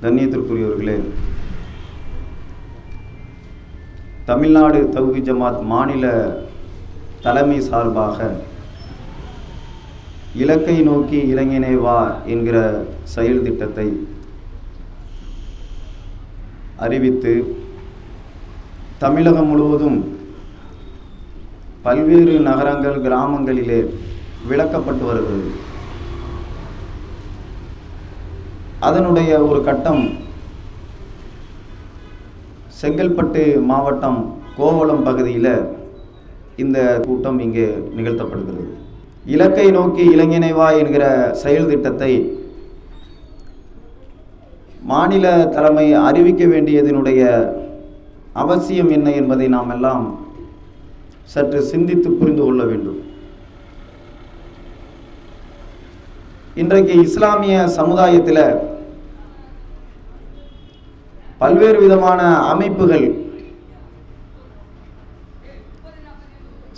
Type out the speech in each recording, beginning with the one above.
கண்ணியத்திற்குரியவர்களே தமிழ்நாடு தகுதி ஜமாத் மாநில தலைமை சார்பாக இலக்கை நோக்கி இளைஞனே வா என்கிற செயல் திட்டத்தை அறிவித்து தமிழகம் முழுவதும் பல்வேறு நகரங்கள் கிராமங்களிலே விளக்கப்பட்டு வருகிறது. அதனுடைய ஒரு கட்டம் செங்கல்பட்டு மாவட்டம் கோவளம் பகுதியில் இந்த கூட்டம் இங்கே நிகழ்த்தப்படுகிறது. இலக்கை நோக்கி இளைஞனைவா என்கிற செயல் திட்டத்தை மாநில தலைமை அறிவிக்க வேண்டியதனுடைய அவசியம் என்ன என்பதை நாம் எல்லாம் சற்று சிந்தித்து புரிந்து கொள்ள வேண்டும். இன்றைக்கு இஸ்லாமிய சமுதாயத்தில் பல்வேறு விதமான அமைப்புகள்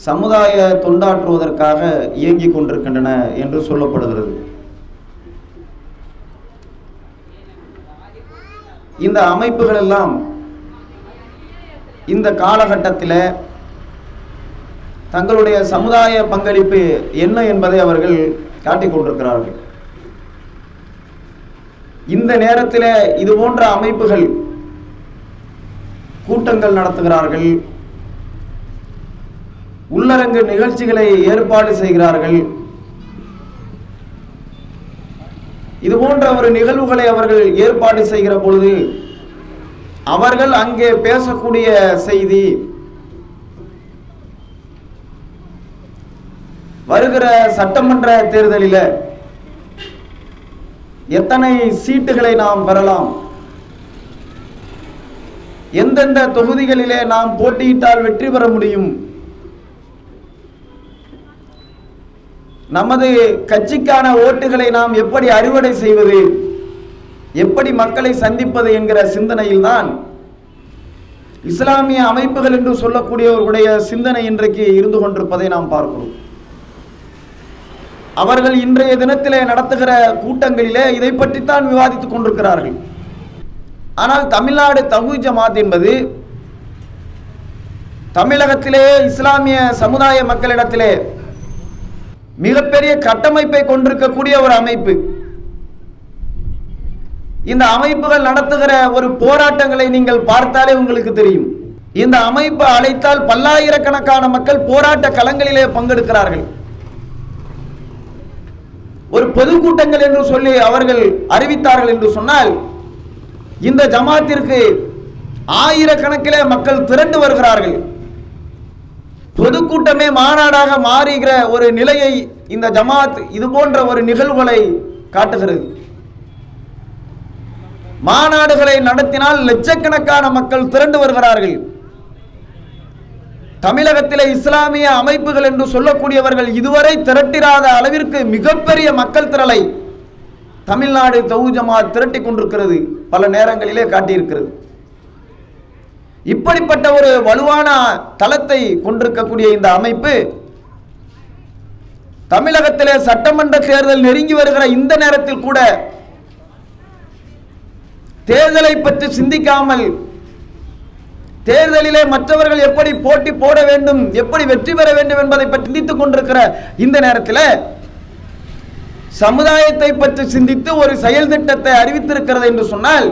சமுதாய தொண்டாற்றுவதற்காக இயங்கிக் கொண்டிருக்கின்றன என்று சொல்லப்படுகிறது. இந்த அமைப்புகள் எல்லாம் இந்த காலகட்டத்தில் தங்களுடைய சமுதாய பங்களிப்பு என்ன என்பதை அவர்கள் காட்டிக் கொண்டிருக்கிறார்கள். இந்த நேரத்தில் இது போன்ற அமைப்புகள் கூட்டங்கள் நடத்துகிறார்கள். உள்ளரங்கு நிகழ்ச்சிகளை ஏற்பாடு செய்கிறார்கள். இது போன்ற ஒரு நிகழ்வுகளை அவர்கள் ஏற்பாடு செய்கிற பொழுது அவர்கள் அங்கே பேசக்கூடிய செய்தி வருகிற சட்டமன்ற தேர்தலில் எத்தனை சீட்டுகளை நாம் பெறலாம்? எந்தெந்த தொகுதிகளிலே நாம் போட்டியிட்டால் வெற்றி பெற முடியும்? நமது கட்சிக்கான ஓட்டுகளை நாம் எப்படி அறுவடை செய்வது? எப்படி மக்களை சந்திப்பது என்கிற சிந்தனையில்தான் இஸ்லாமிய அமைப்புகள் என்று சொல்லக்கூடியவர்களுடைய சிந்தனை இன்றைக்கு இருந்து கொண்டிருப்பதை நாம் பார்க்கிறோம். அவர்கள் இன்றைய தினத்திலே நடத்துகிற கூட்டங்களிலே இதை பற்றித்தான் விவாதித்துக் கொண்டிருக்கிறார்கள். ஆனால் தமிழ்நாடு தகு ஜமாத் என்பது தமிழகத்திலே இஸ்லாமிய சமுதாய மக்களிடத்திலே மிகப்பெரிய கட்டமைப்பை கொண்டிருக்கக்கூடிய ஒரு அமைப்பு. இந்த அமைப்புகள் நடத்துகிற ஒரு போராட்டங்களை நீங்கள் பார்த்தாலே உங்களுக்கு தெரியும். இந்த அமைப்பு அழைத்தால் பல்லாயிரக்கணக்கான மக்கள் போராட்ட களங்களிலே பங்கெடுக்கிறார்கள். ஒரு பொதுக்கூட்டங்கள் என்று சொல்லி அவர்கள் அறிவித்தார்கள் என்று சொன்னால் இந்த ஜமாத்திற்கு ஆயிரக்கணக்கில் மக்கள் திரண்டு வருகிறார்கள். பொதுக்கூட்டமே மாநாடாக மாறுகிற ஒரு நிலையை இந்த ஜமாத் இது போன்ற ஒரு நிகழ்வுகளை காட்டுகிறது. மாநாடுகளை நடத்தினால் லட்சக்கணக்கான மக்கள் திரண்டு வருகிறார்கள். தமிழகத்திலே இஸ்லாமிய அமைப்புகள் என்று சொல்லக்கூடியவர்கள் இதுவரை திரட்டிராத அளவிற்கு மிகப்பெரிய மக்கள் திரளை தமிழ்நாடு தௌஜமா திரட்டி கொண்டிருக்கிறது பல நேரங்களிலே காட்டியிருக்கிறது. இப்படிப்பட்ட ஒரு வலுவான தளத்தை கொண்டிருக்கக்கூடிய இந்த அமைப்பு தமிழகத்திலே சட்டமன்ற தேர்தல் நெருங்கி வருகிற இந்த நேரத்தில் கூட தேர்தலை பற்றி சிந்திக்காமல் தேர்தலிலே மற்றவர்கள் எப்படி போட்டி போட வேண்டும் எப்படி வெற்றி பெற வேண்டும் என்பதை பற்றி சிந்தித்துக் கொண்டிருக்கிற இந்த நேரத்தில் சமுதாயத்தை பற்றி சிந்தித்து ஒரு செயல் திட்டத்தை அறிவித்திருக்கிறது என்று சொன்னால்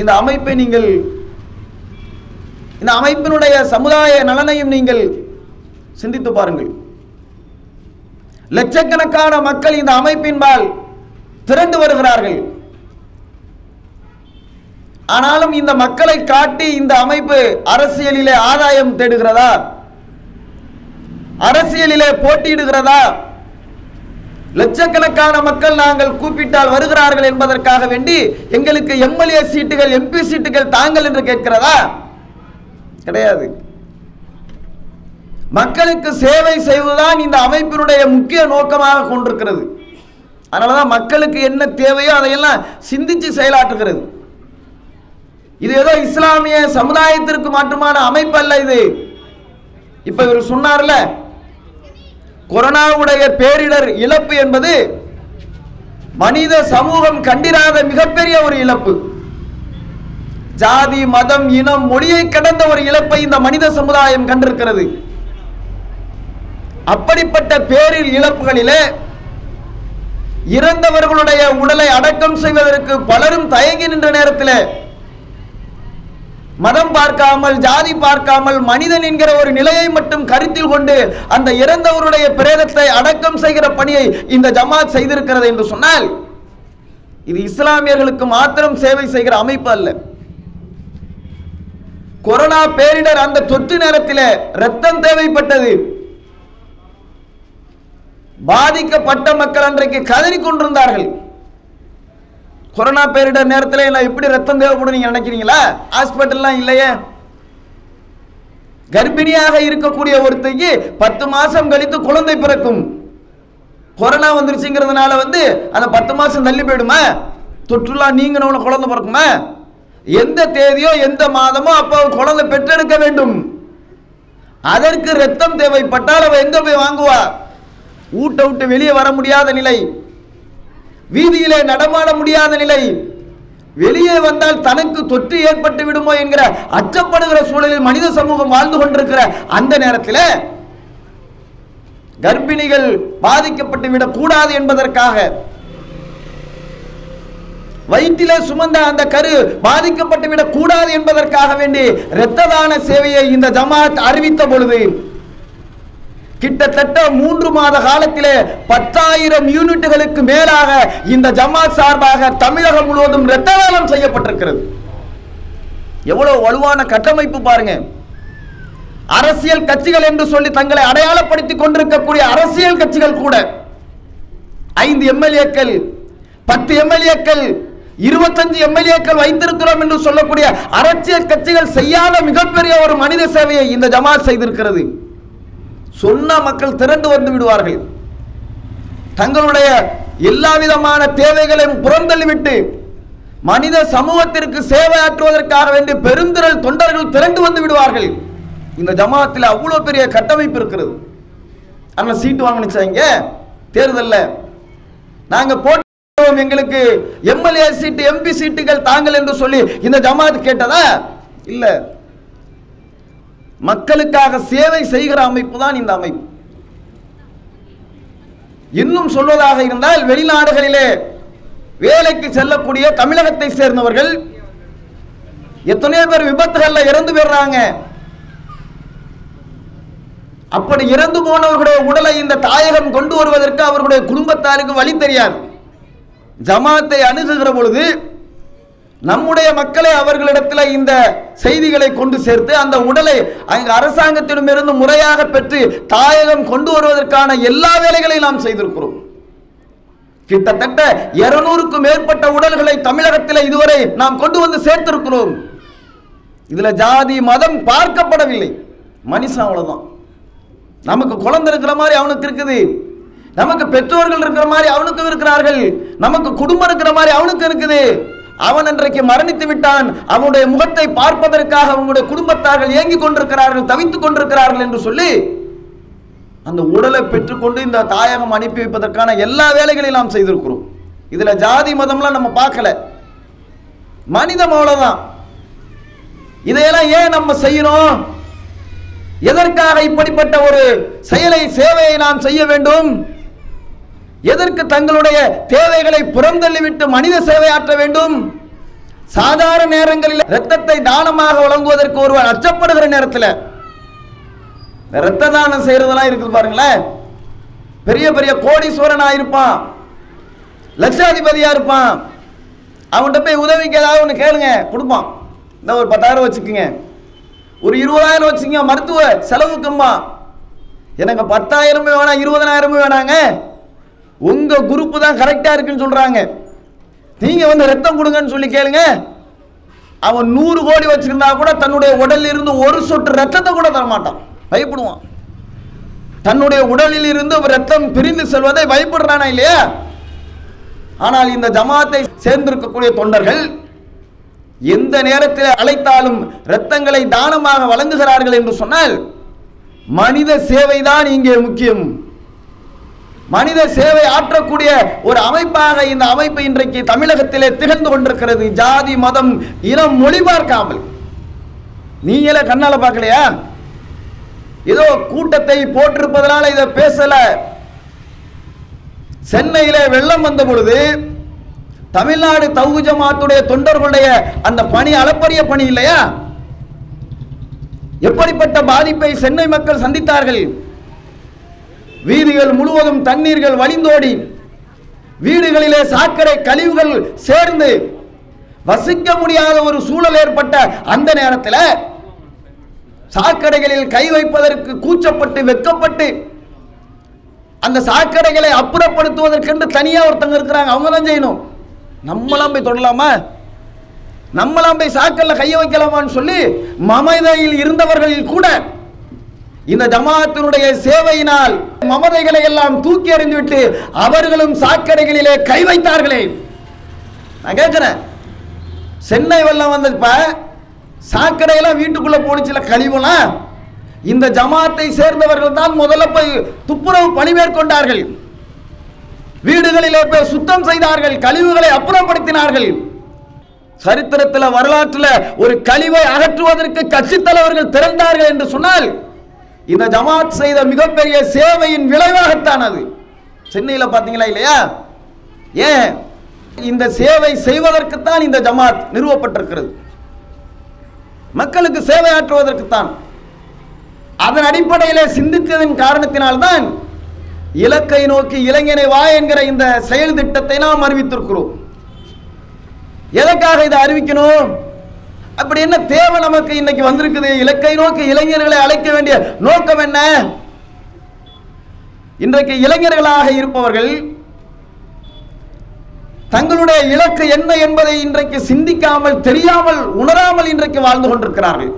இந்த அமைப்பை நீங்கள் இந்த அமைப்பினுடைய சமுதாய நலனையும் நீங்கள் சிந்தித்து பாருங்கள். லட்சக்கணக்கான மக்கள் இந்த அமைப்பின்பால் திரண்டு வருகிறார்கள். ஆனாலும் இந்த மக்களை காட்டி இந்த அமைப்பு அரசியலிலே ஆதாயம் தேடுகிறதா? அரசியலிலே போட்டியிடுகிறதா? லட்சக்கணக்கான மக்கள் நாங்கள் கூப்பிட்டால் வருகிறார்கள் என்பதற்காக வேண்டி எங்களுக்கு எம்எல்ஏ சீட்டுகள் எம்பி சீட்டுகள் தாங்கள் என்று கேட்கிறதா? கிடையாது. மக்களுக்கு சேவை செய்வதுதான் இந்த அமைப்பினுடைய முக்கிய நோக்கமாக கொண்டிருக்கிறது. அதனாலதான் மக்களுக்கு என்ன தேவையோ அதையெல்லாம் சிந்திச்சு செயலாற்றுகிறது. இது ஏதோ இஸ்லாமிய சமுதாயத்திற்கு மாற்றமான அமைப்பு அல்ல இது. இப்ப இவர் சொன்னார்ல கொரோனாவுடைய பேரிடர் இழப்பு என்பது மனித சமூகம் கண்டிராத மிகப்பெரிய ஒரு இழப்பு. ஜாதி மதம் இனம் மொழியை கடந்த ஒரு இழப்பை இந்த மனித சமுதாயம் கண்டிருக்கிறது. அப்படிப்பட்ட பேரில் இழப்புகளிலே இறந்தவர்களுடைய உடலை அடக்கம் செய்வதற்கு பலரும் தயங்கி நின்ற நேரத்தில் மதம் பார்க்காமல் ஜாதி பார்க்காமல் மனிதன் என்கிற ஒரு நிலையை மட்டும் கருத்தில் கொண்டு அந்த இறந்தவருடைய பிரேதத்தை அடக்கம் செய்கிற பணியை இந்த ஜமாத் செய்திருக்கிறது என்று சொன்னால் இது இஸ்லாமியர்களுக்கு மாத்திரம் சேவை செய்கிற அமைப்பு அல்ல. கொரோனா பேரிடர் அந்த தொற்று நேரத்தில் ரத்தம் தேவைப்பட்டது. பாதிக்கப்பட்ட மக்கள் அன்றைக்கு கதறி கொண்டிருந்தார்கள். கொரோனா பேரிடர் நேரத்தில் நான் எப்படி ரத்தம் தேவைப்படும் நீங்க நினைக்கிறீங்களா? ஹாஸ்பிட்டல்லாம் இல்லையே. கர்ப்பிணியாக இருக்கக்கூடிய ஒருத்தைக்கு பத்து மாசம் கழித்து குழந்தை பிறக்கும். கொரோனா வந்துருச்சுங்கிறதுனால வந்து அந்த பத்து மாசம் தள்ளி போயிடுமா? தொற்றுலா நீங்கினவன குழந்தை பிறக்குமா? எந்த தேதியோ எந்த மாதமோ அப்போ குழந்தை பெற்றெடுக்க வேண்டும். அதற்கு ரத்தம் தேவைப்பட்டால் அவ எங்க போய் வாங்குவா? ஊட்ட விட்டு வெளியே வர முடியாத நிலை. வீதியிலே நடமாட முடியாத நிலை. வெளியே வந்தால் தனக்கு தொற்று ஏற்பட்டு விடுமோ என்கிற அச்சப்படுகிற சூழலில் மனித சமூகம் வாழ்ந்து கொண்டிருக்கிற அந்த நேரத்தில் கர்ப்பிணிகள் பாதிக்கப்பட்டு விடக்கூடாது என்பதற்காக வயிற்றிலே சுமந்த அந்த கரு பாதிக்கப்பட்டு விடக்கூடாது என்பதற்காக வேண்டி இரத்த தான சேவையை இந்த ஜமாத் அறிவித்த பொழுது கிட்டத்தட்ட மூன்று மாத காலத்திலே பத்தாயிரம் யூனிட்டுகளுக்கு மேலாக இந்த ஜமாத் சார்பாக தமிழகம் முழுவதும் இரத்த செய்யப்பட்டிருக்கிறது. எவ்வளவு வலுவான கட்டமைப்பு பாருங்க. அரசியல் கட்சிகள் என்று சொல்லி தங்களை அடையாளப்படுத்திக் கொண்டிருக்கக்கூடிய அரசியல் கட்சிகள் கூட ஐந்து எம்எல்ஏக்கள் பத்து எம்எல்ஏக்கள் இருபத்தஞ்சு எம்எல்ஏக்கள் வைத்திருக்கிறோம் என்று சொல்லக்கூடிய அரசியல் கட்சிகள் செய்யாத மிகப்பெரிய ஒரு மனித சேவையை இந்த ஜமாத் செய்திருக்கிறது. சொன்ன மக்கள் திரண்டு வந்து விடுவார்கள். தங்களுடைய எல்லா விதமான தேவைகளையும் புறந்தள்ளிவிட்டு மனித சமூகத்திற்கு சேவை ஆற்றுவதற்காக வேண்டிய பெருந்திரள் தொண்டர்கள் திரண்டு வந்து விடுவார்கள். இந்த ஜமாத்தில் அவ்வளோ பெரிய கட்டமைப்பு இருக்கிறது. ஆனால் சீட்டு வாங்கினுச்சாங்க தேர்தலில். நாங்கள் போட்டோம் எங்களுக்கு எம்எல்ஏ சீட்டு எம்பி சீட்டுகள் தாங்கள் என்று சொல்லி இந்த ஜமாத் கேட்டதா? இல்லை. மக்களுக்காக சேவை செய்கிற அமைப்பு தான் இந்த அமைப்பு. இன்னும் சொல்வதாக இருந்தால் வெளிநாடுகளிலே வேலைக்கு செல்லக்கூடிய தமிழகத்தை சேர்ந்தவர்கள் எத்தனையோ பேர் விபத்துகள்ல இறந்து போயிடுறாங்க. அப்படி இறந்து போனவர்களுடைய உடலை இந்த தாயகம் கொண்டு வருவதற்கு அவர்களுடைய குடும்பத்தாருக்கு வழி தெரியாது. ஜமாத்தை அணுகுகிற பொழுது நம்முடைய மக்களை அவர்களிடத்தில் இந்த செய்திகளை கொண்டு சேர்த்து அந்த உடலை அங்கு அரசாங்கத்திடமிருந்து முறையாக பெற்று தாயகம் கொண்டு வருவதற்கான எல்லா வேலைகளையும் நாம் செய்திருக்கிறோம். கிட்டத்தட்ட இருநூறுக்கும் மேற்பட்ட உடல்களை தமிழகத்தில் இதுவரை நாம் கொண்டு வந்து சேர்த்திருக்கிறோம். இதுல ஜாதி மதம் பார்க்கப்படவில்லை. மனுஷன் அவ்வளவுதான். நமக்கு குழந்தை இருக்கிற மாதிரி அவனுக்கு இருக்குது. நமக்கு பெற்றோர்கள் இருக்கிற மாதிரி அவனுக்கும் இருக்கிறார்கள். நமக்கு குடும்பம் இருக்கிற மாதிரி அவனுக்கு இருக்குது. அவன் அன்றைக்கு மரணித்து விட்டான். அவனுடைய முகத்தை பார்ப்பதற்காக அவனுடைய குடும்பத்தார்கள் ஏங்கிக் கொண்டிருக்கிறார்கள் தவித்துக் கொண்டிருக்கிறார்கள் என்று சொல்லி அந்த உடலை பெற்றுக்கொண்டு இந்த தாயகம் அனுப்பி வைப்பதற்கான எல்லா வேலைகளையும் நாம் செய்திருக்கிறோம். இதுல ஜாதி மதம்லாம் நம்ம பார்க்கல. மனிதம் அவ்வளவுதான் இதையெல்லாம் ஏன் நம்ம செய்யணும்? எதற்காக இப்படிப்பட்ட ஒரு செயலை சேவையை நாம் செய்ய வேண்டும்? எதற்கு தங்களுடைய தேவைகளை புறந்தள்ளிவிட்டு மனித சேவை ஆற்ற வேண்டும்? சாதாரண நேரங்களில் ரத்தத்தை தானமாக வழங்குவதற்கு ஒருவர் அச்சப்படுகிற நேரத்தில் ரத்த தானம் செய்யறதெல்லாம் இருக்குது பாருங்களேன். பெரிய பெரிய கோடீஸ்வரனா இருப்பான். லட்சாதிபதியா இருப்பான். அவன்கிட்ட போய் உதவிக்கு ஏதாவது ஒன்று கேளுங்க கொடுப்பான். இந்த ஒரு பத்தாயிரம் வச்சுக்கோங்க. ஒரு இருபதாயிரம் வச்சுக்கோங்க மருத்துவ செலவுக்கும்மா. எனக்கு பத்தாயிரமே வேணாம் இருபதனாயிரமே வேணாங்க. உங்க குரூப் தான் கரெக்டா இருக்குன்னு சொல்றாங்க. நீங்க வந்து ரத்தம் கொடுங்கன்னு சொல்லி கேளுங்க. அவன் நூறு கோடி வச்சிருந்தா கூட தன்னுடைய உடலில் இருந்து ஒரு சொட்டு ரத்தத்தை கூட தரமாட்டான். பயப்படுவான். தன்னுடைய உடலில் இருந்து ரத்தம் பிரிந்து செல்வதை பயப்படுறானா இல்லையா? ஆனால் இந்த ஜமாத்தை சேர்ந்திருக்கக்கூடிய தொண்டர்கள் எந்த நேரத்தில் அழைத்தாலும் ரத்தங்களை தானமாக வழங்குகிறார்கள் என்று சொன்னால் மனித சேவைதான் இங்கே முக்கியம். மனித சேவை ஆற்றக்கூடிய ஒரு அமைப்பாக இந்த அமைப்பு இன்றைக்கு தமிழகத்திலே திகழ்ந்து கொண்டிருக்கிறது. ஜாதி மதம் இனம் மொழி பார்க்காமல். நீங்களே கண்ணால பார்க்கலையா? ஏதோ கூட்டத்தை போட்டிருப்பதனால இதை பேசல. சென்னையில வெள்ளம் வந்த பொழுது தமிழ்நாடு தவுகு ஜமாத்துடைய தொண்டர்களுடைய அந்த பணி அளப்பரிய பணி இல்லையா? எப்படிப்பட்ட பாதிப்பை சென்னை மக்கள் சந்தித்தார்கள்? வீதிகள் முழுவதும் தண்ணீர்கள் வழிந்தோடி வீடுகளிலே சாக்கடை கழிவுகள் சேர்ந்து வசிக்க முடியாத ஒரு சூழல் ஏற்பட்ட அந்த நேரத்தில் சாக்கடைகளில் கை வைப்பதற்கு கூச்சப்பட்டு வெக்கப்பட்டு அந்த சாக்கடைகளை அப்புறப்படுத்துவதற்கென்று தனியாக ஒருத்தங்க இருக்கிறாங்க. அவங்க தான் செய்யணும். நம்மளாம் போய் தொடலாமா? நம்மளாம் போய் சாக்கல்ல கையை வைக்கலாமான்னு சொல்லி மமதையில் இருந்தவர்களில் கூட இந்த ஜமாத்தினுடைய சேவையினால் மமதைகளை எல்லாம் தூக்கி எறிந்துவிட்டு அவர்களும் சாக்கடைகளிலே கை வைத்தார்களே. நான் கேட்கிறேன். சென்னை வெள்ளம் வந்தப்ப சாக்கடையெல்லாம் வீட்டுக்குள்ள போனுச்சுல கழிவுலாம் இந்த ஜமாத்தை சேர்ந்தவர்கள் தான் முதல்ல போய் துப்புரவு பணி மேற்கொண்டார்கள். வீடுகளிலே போய் சுத்தம் செய்தார்கள் கழிவுகளை அப்புறப்படுத்தினார்கள். சரித்திரத்தில் வரலாற்றில் ஒரு கழிவை அகற்றுவதற்கு கட்சித் தலைவர்கள் திறந்தார்கள் என்று சொன்னால் இந்த ஜமாத் செய்த மிகப்பெரிய சேவையின் விளைவாகத்தான் அது சென்னையில் பார்த்தீங்களா இல்லையா? ஏன்? இந்த சேவை செய்வதற்குத்தான் இந்த ஜமாத் நிறுவப்பட்டிருக்கிறது. மக்களுக்கு சேவை ஆற்றுவதற்குத்தான். அதன் அடிப்படையிலே சிந்தித்ததன் காரணத்தினால்தான் இலக்கை நோக்கி இளைஞனை வா என்கிற இந்த செயல் திட்டத்தை நாம் அறிவித்திருக்கிறோம். எதற்காக இதை அறிவிக்கணும்? அப்படி என்ன தேவை நமக்கு இன்னைக்கு வந்திருக்குது? இலக்கை நோக்கி இளைஞர்களை அழைக்க வேண்டிய நோக்கம் என்ன? இன்றைக்கு இளைஞர்களாக இருப்பவர்கள் தங்களுடைய இலக்கு என்ன என்பதை இன்றைக்கு சிந்திக்காமல் தெரியாமல் உணராமல் இன்றைக்கு வாழ்ந்து கொண்டிருக்கிறார்கள்.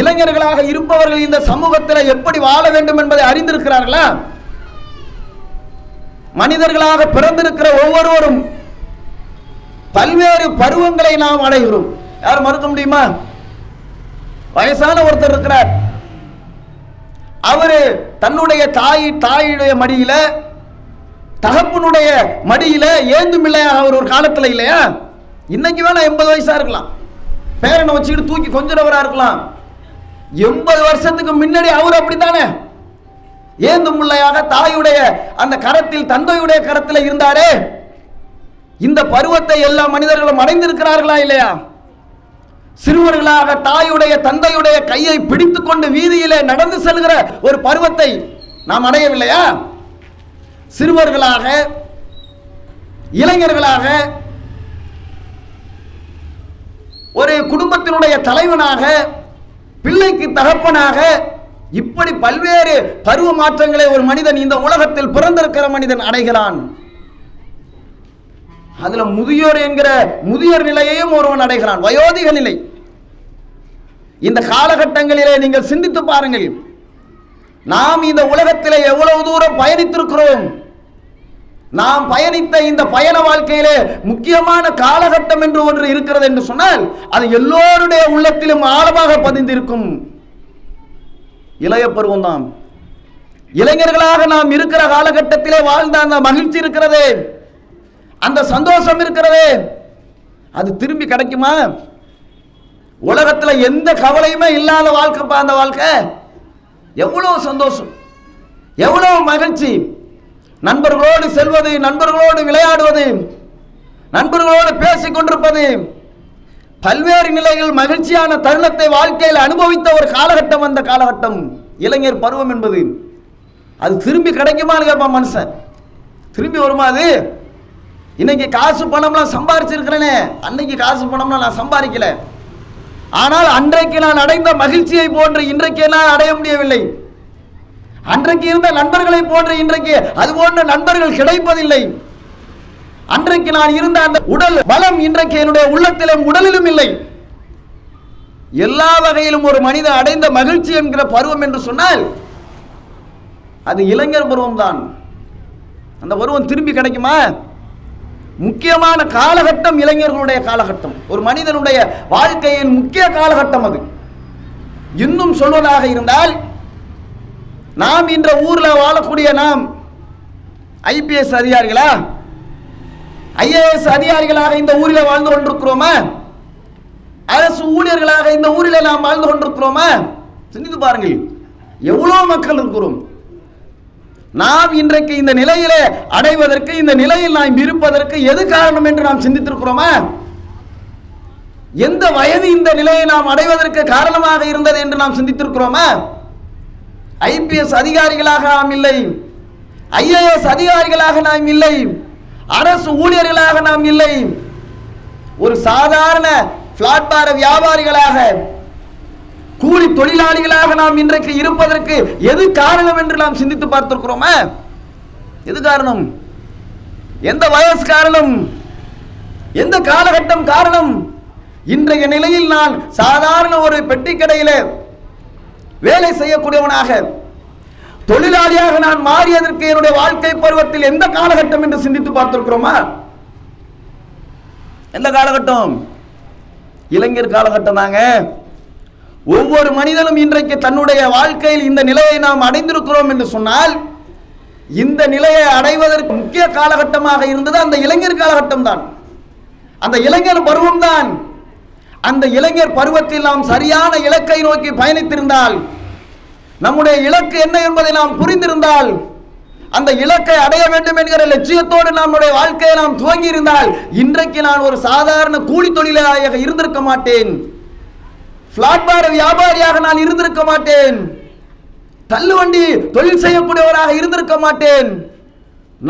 இளைஞர்களாக இருப்பவர்கள் இந்த சமூகத்தில் எப்படி வாழ வேண்டும் என்பதை அறிந்திருக்கிறார்களா? மனிதர்களாக பிறந்திருக்கிற ஒவ்வொருவரும் பல்வேறு பருவங்களை நாம் அடைகிறோம். யார் மறுக்க முடியுமா? வயசான ஒருத்தர் இருக்கிறார். அவரு தன்னுடைய தாய் தாயுடைய மடியில தகப்பனுடைய மடியில ஏந்தும் இல்லையா? அவர் ஒரு காலத்துல இல்லையா? இன்னைக்கு வேணா எண்பது வயசா இருக்கலாம். பேரனை வச்சுக்கிட்டு தூக்கி கொஞ்சிறவரா இருக்கலாம். எண்பது வருஷத்துக்கு முன்னாடி அவர் அப்படித்தானே? ஏந்தும் முள்ளையாக தாயுடைய அந்த கரத்தில் தந்தையுடைய கரத்தில் இருந்தாரே. இந்த பருவத்தை எல்லா மனிதர்களும் அடைந்திருக்கிறார்களா இல்லையா? சிறுவர்களாக தாயுடைய தந்தையுடைய கையை பிடித்துக்கொண்டு வீதியிலே நடந்து செல்கிற ஒரு பருவத்தை நாம் அடையவில்லையா? சிறுவர்களாக இளைஞர்களாக ஒரு குடும்பத்தினுடைய தலைவனாக பிள்ளைக்கு தகப்பனாக இப்படி பல்வேறு பருவ மாற்றங்களை ஒரு மனிதன் இந்த உலகத்தில் பிறந்திருக்கிற மனிதன் அடைகிறான். அதுல முதியோர் என்கிற முதியோர் நிலையையும் ஒருவன் அடைகிறான். வயோதிக நிலை. இந்த காலகட்டங்களிலே நீங்கள் சிந்தித்து பாருங்கள். நாம் இந்த உலகத்திலே எவ்வளவு தூரம் பயணித்திருக்கிறோம். நாம் பயணித்த இந்த பயண வாழ்க்கையிலே முக்கியமான காலகட்டம் என்று ஒன்று இருக்கிறது என்று சொன்னால் அது எல்லோருடைய உள்ளத்திலும் ஆழமாக பதிந்திருக்கும். இளைய பருவம் தான். இளைஞர்களாக நாம் இருக்கிற காலகட்டத்திலே வாழ்ந்த அந்த மகிழ்ச்சி இருக்கிறதே. அந்த சந்தோஷம் இருக்கிறதே. அது திரும்பி கிடைக்குமா? உலகத்தில் எந்த கவலையுமே இல்லாத வாழ்க்கைப்பா அந்த வாழ்க்கை. எவ்வளோ சந்தோஷம். எவ்வளோ மகிழ்ச்சி. நண்பர்களோடு செல்வது நண்பர்களோடு விளையாடுவது நண்பர்களோடு பேசிக் கொண்டிருப்பது பல்வேறு நிலையில் மகிழ்ச்சியான தருணத்தை வாழ்க்கையில் அனுபவித்த ஒரு காலகட்டம் அந்த காலகட்டம். இளைஞர் பருவம் என்பது. அது திரும்பி கிடைக்குமான்னு கேட்பான் மனுஷன். திரும்பி வருமா அது? இன்னைக்கு காசு பணம்லாம் சம்பாரிச்சிருக்கிறேனே. அன்னைக்கு காசு பணம்லாம் நான் சம்பாதிக்கல. ஆனால் அன்றைக்கு நான் அடைந்த மகிழ்ச்சியை போன்று இன்றைக்கு நான் அடைய முடியவில்லை. அன்றைக்கு இருந்த நண்பர்களை போன்று இன்றைக்கு அது போன்ற நண்பர்கள் கிடைப்பதில்லை. அன்றைக்கு நான் இருந்த அந்த உடல் பலம் இன்றைக்கு என்னுடைய உள்ளத்திலும் உடலிலும் இல்லை. எல்லா வகையிலும் ஒரு மனிதன் அடைந்த மகிழ்ச்சி என்கிற பருவம் என்று சொன்னால் அது இளைஞர் பருவம் தான் அந்த பருவம் திரும்பி கிடைக்குமா? முக்கியமான காலகட்டம் இளைஞர்களுடைய காலகட்டம். ஒரு மனிதனுடைய வாழ்க்கையின் முக்கிய காலகட்டம் அது. இன்னும் சொல்வதாக இருந்தால் நாம் இன்ற ஊரில் வாழக்கூடிய நாம் ஐபிஎஸ் அதிகாரிகளா? ஐஏஎஸ் அதிகாரிகளாக இந்த ஊரில் வாழ்ந்து கொண்டிருக்கிறோமா? அரசு ஊழியர்களாக இந்த ஊரில் நாம் வாழ்ந்து கொண்டிருக்கிறோமா? சிந்தித்து பாருங்கள். எவ்வளோ மக்கள் இருக்கிறோம். நாம் இன்றைக்கு இந்த நிலையிலே அடைவதற்கு இந்த நிலையில் நாம் இருப்பதற்கு எது காரணம் என்று நாம் சிந்தித்திருக்கிறோமா? எந்த வயது இந்த நிலையை நாம் அடைவதற்கு காரணமாக இருந்தது என்று நாம் சிந்தித்திருக்கிறோமா? ஐபிஎஸ் அதிகாரிகளாக நாம் இல்லை. ஐஏஎஸ் அதிகாரிகளாக நாம் இல்லை. அரசு ஊழியர்களாக நாம் இல்லை. ஒரு சாதாரண பிளாட்பார வியாபாரிகளாக கூலி தொழிலாளிகளாக நாம் இன்றைக்கு இருப்பதற்கு எது காரணம் என்று நாம் சிந்தித்து பார்த்திருக்கிறோமா? எது காரணம்? எந்த வயசு காரணம்? எந்த காலகட்டம் காரணம்? இன்றைய நிலையில் நான் சாதாரண ஒரு பெட்டி கடையில் வேலை செய்யக்கூடியவனாக தொழிலாளியாக நான் மாறியதற்கு என்னுடைய வாழ்க்கை பருவத்தில் எந்த காலகட்டம் என்று சிந்தித்து பார்த்திருக்கிறோமா? எந்த காலகட்டம்? இளைஞர் காலகட்டம் தாங்க ஒவ்வொரு மனிதனும் இன்றைக்கு தன்னுடைய வாழ்க்கையில் இந்த நிலையை நாம் அடைந்திருக்கிறோம் என்று சொன்னால் இந்த நிலையை அடைவதற்கு முக்கிய காலகட்டமாக இருந்தது அந்த இளைஞர் காலகட்டம் தான். அந்த இளைஞர் பருவம் தான். அந்த இளைஞர் பருவத்தில் நாம் சரியான இலக்கை நோக்கி பயணித்திருந்தால் நம்முடைய இலக்கு என்ன என்பதை நாம் புரிந்திருந்தால் அந்த இலக்கை அடைய வேண்டும் என்கிற லட்சியத்தோடு நம்முடைய வாழ்க்கையை நாம் துவங்கி இருந்தால் இன்றைக்கு நான் ஒரு சாதாரண கூலி தொழிலாளியாக இருந்திருக்க மாட்டேன். பிளாட்பார வியாபாரியாக நான் இருந்திருக்க மாட்டேன். தள்ளுவண்டி தொழில் செய்யக்கூடியவராக இருந்திருக்க மாட்டேன்.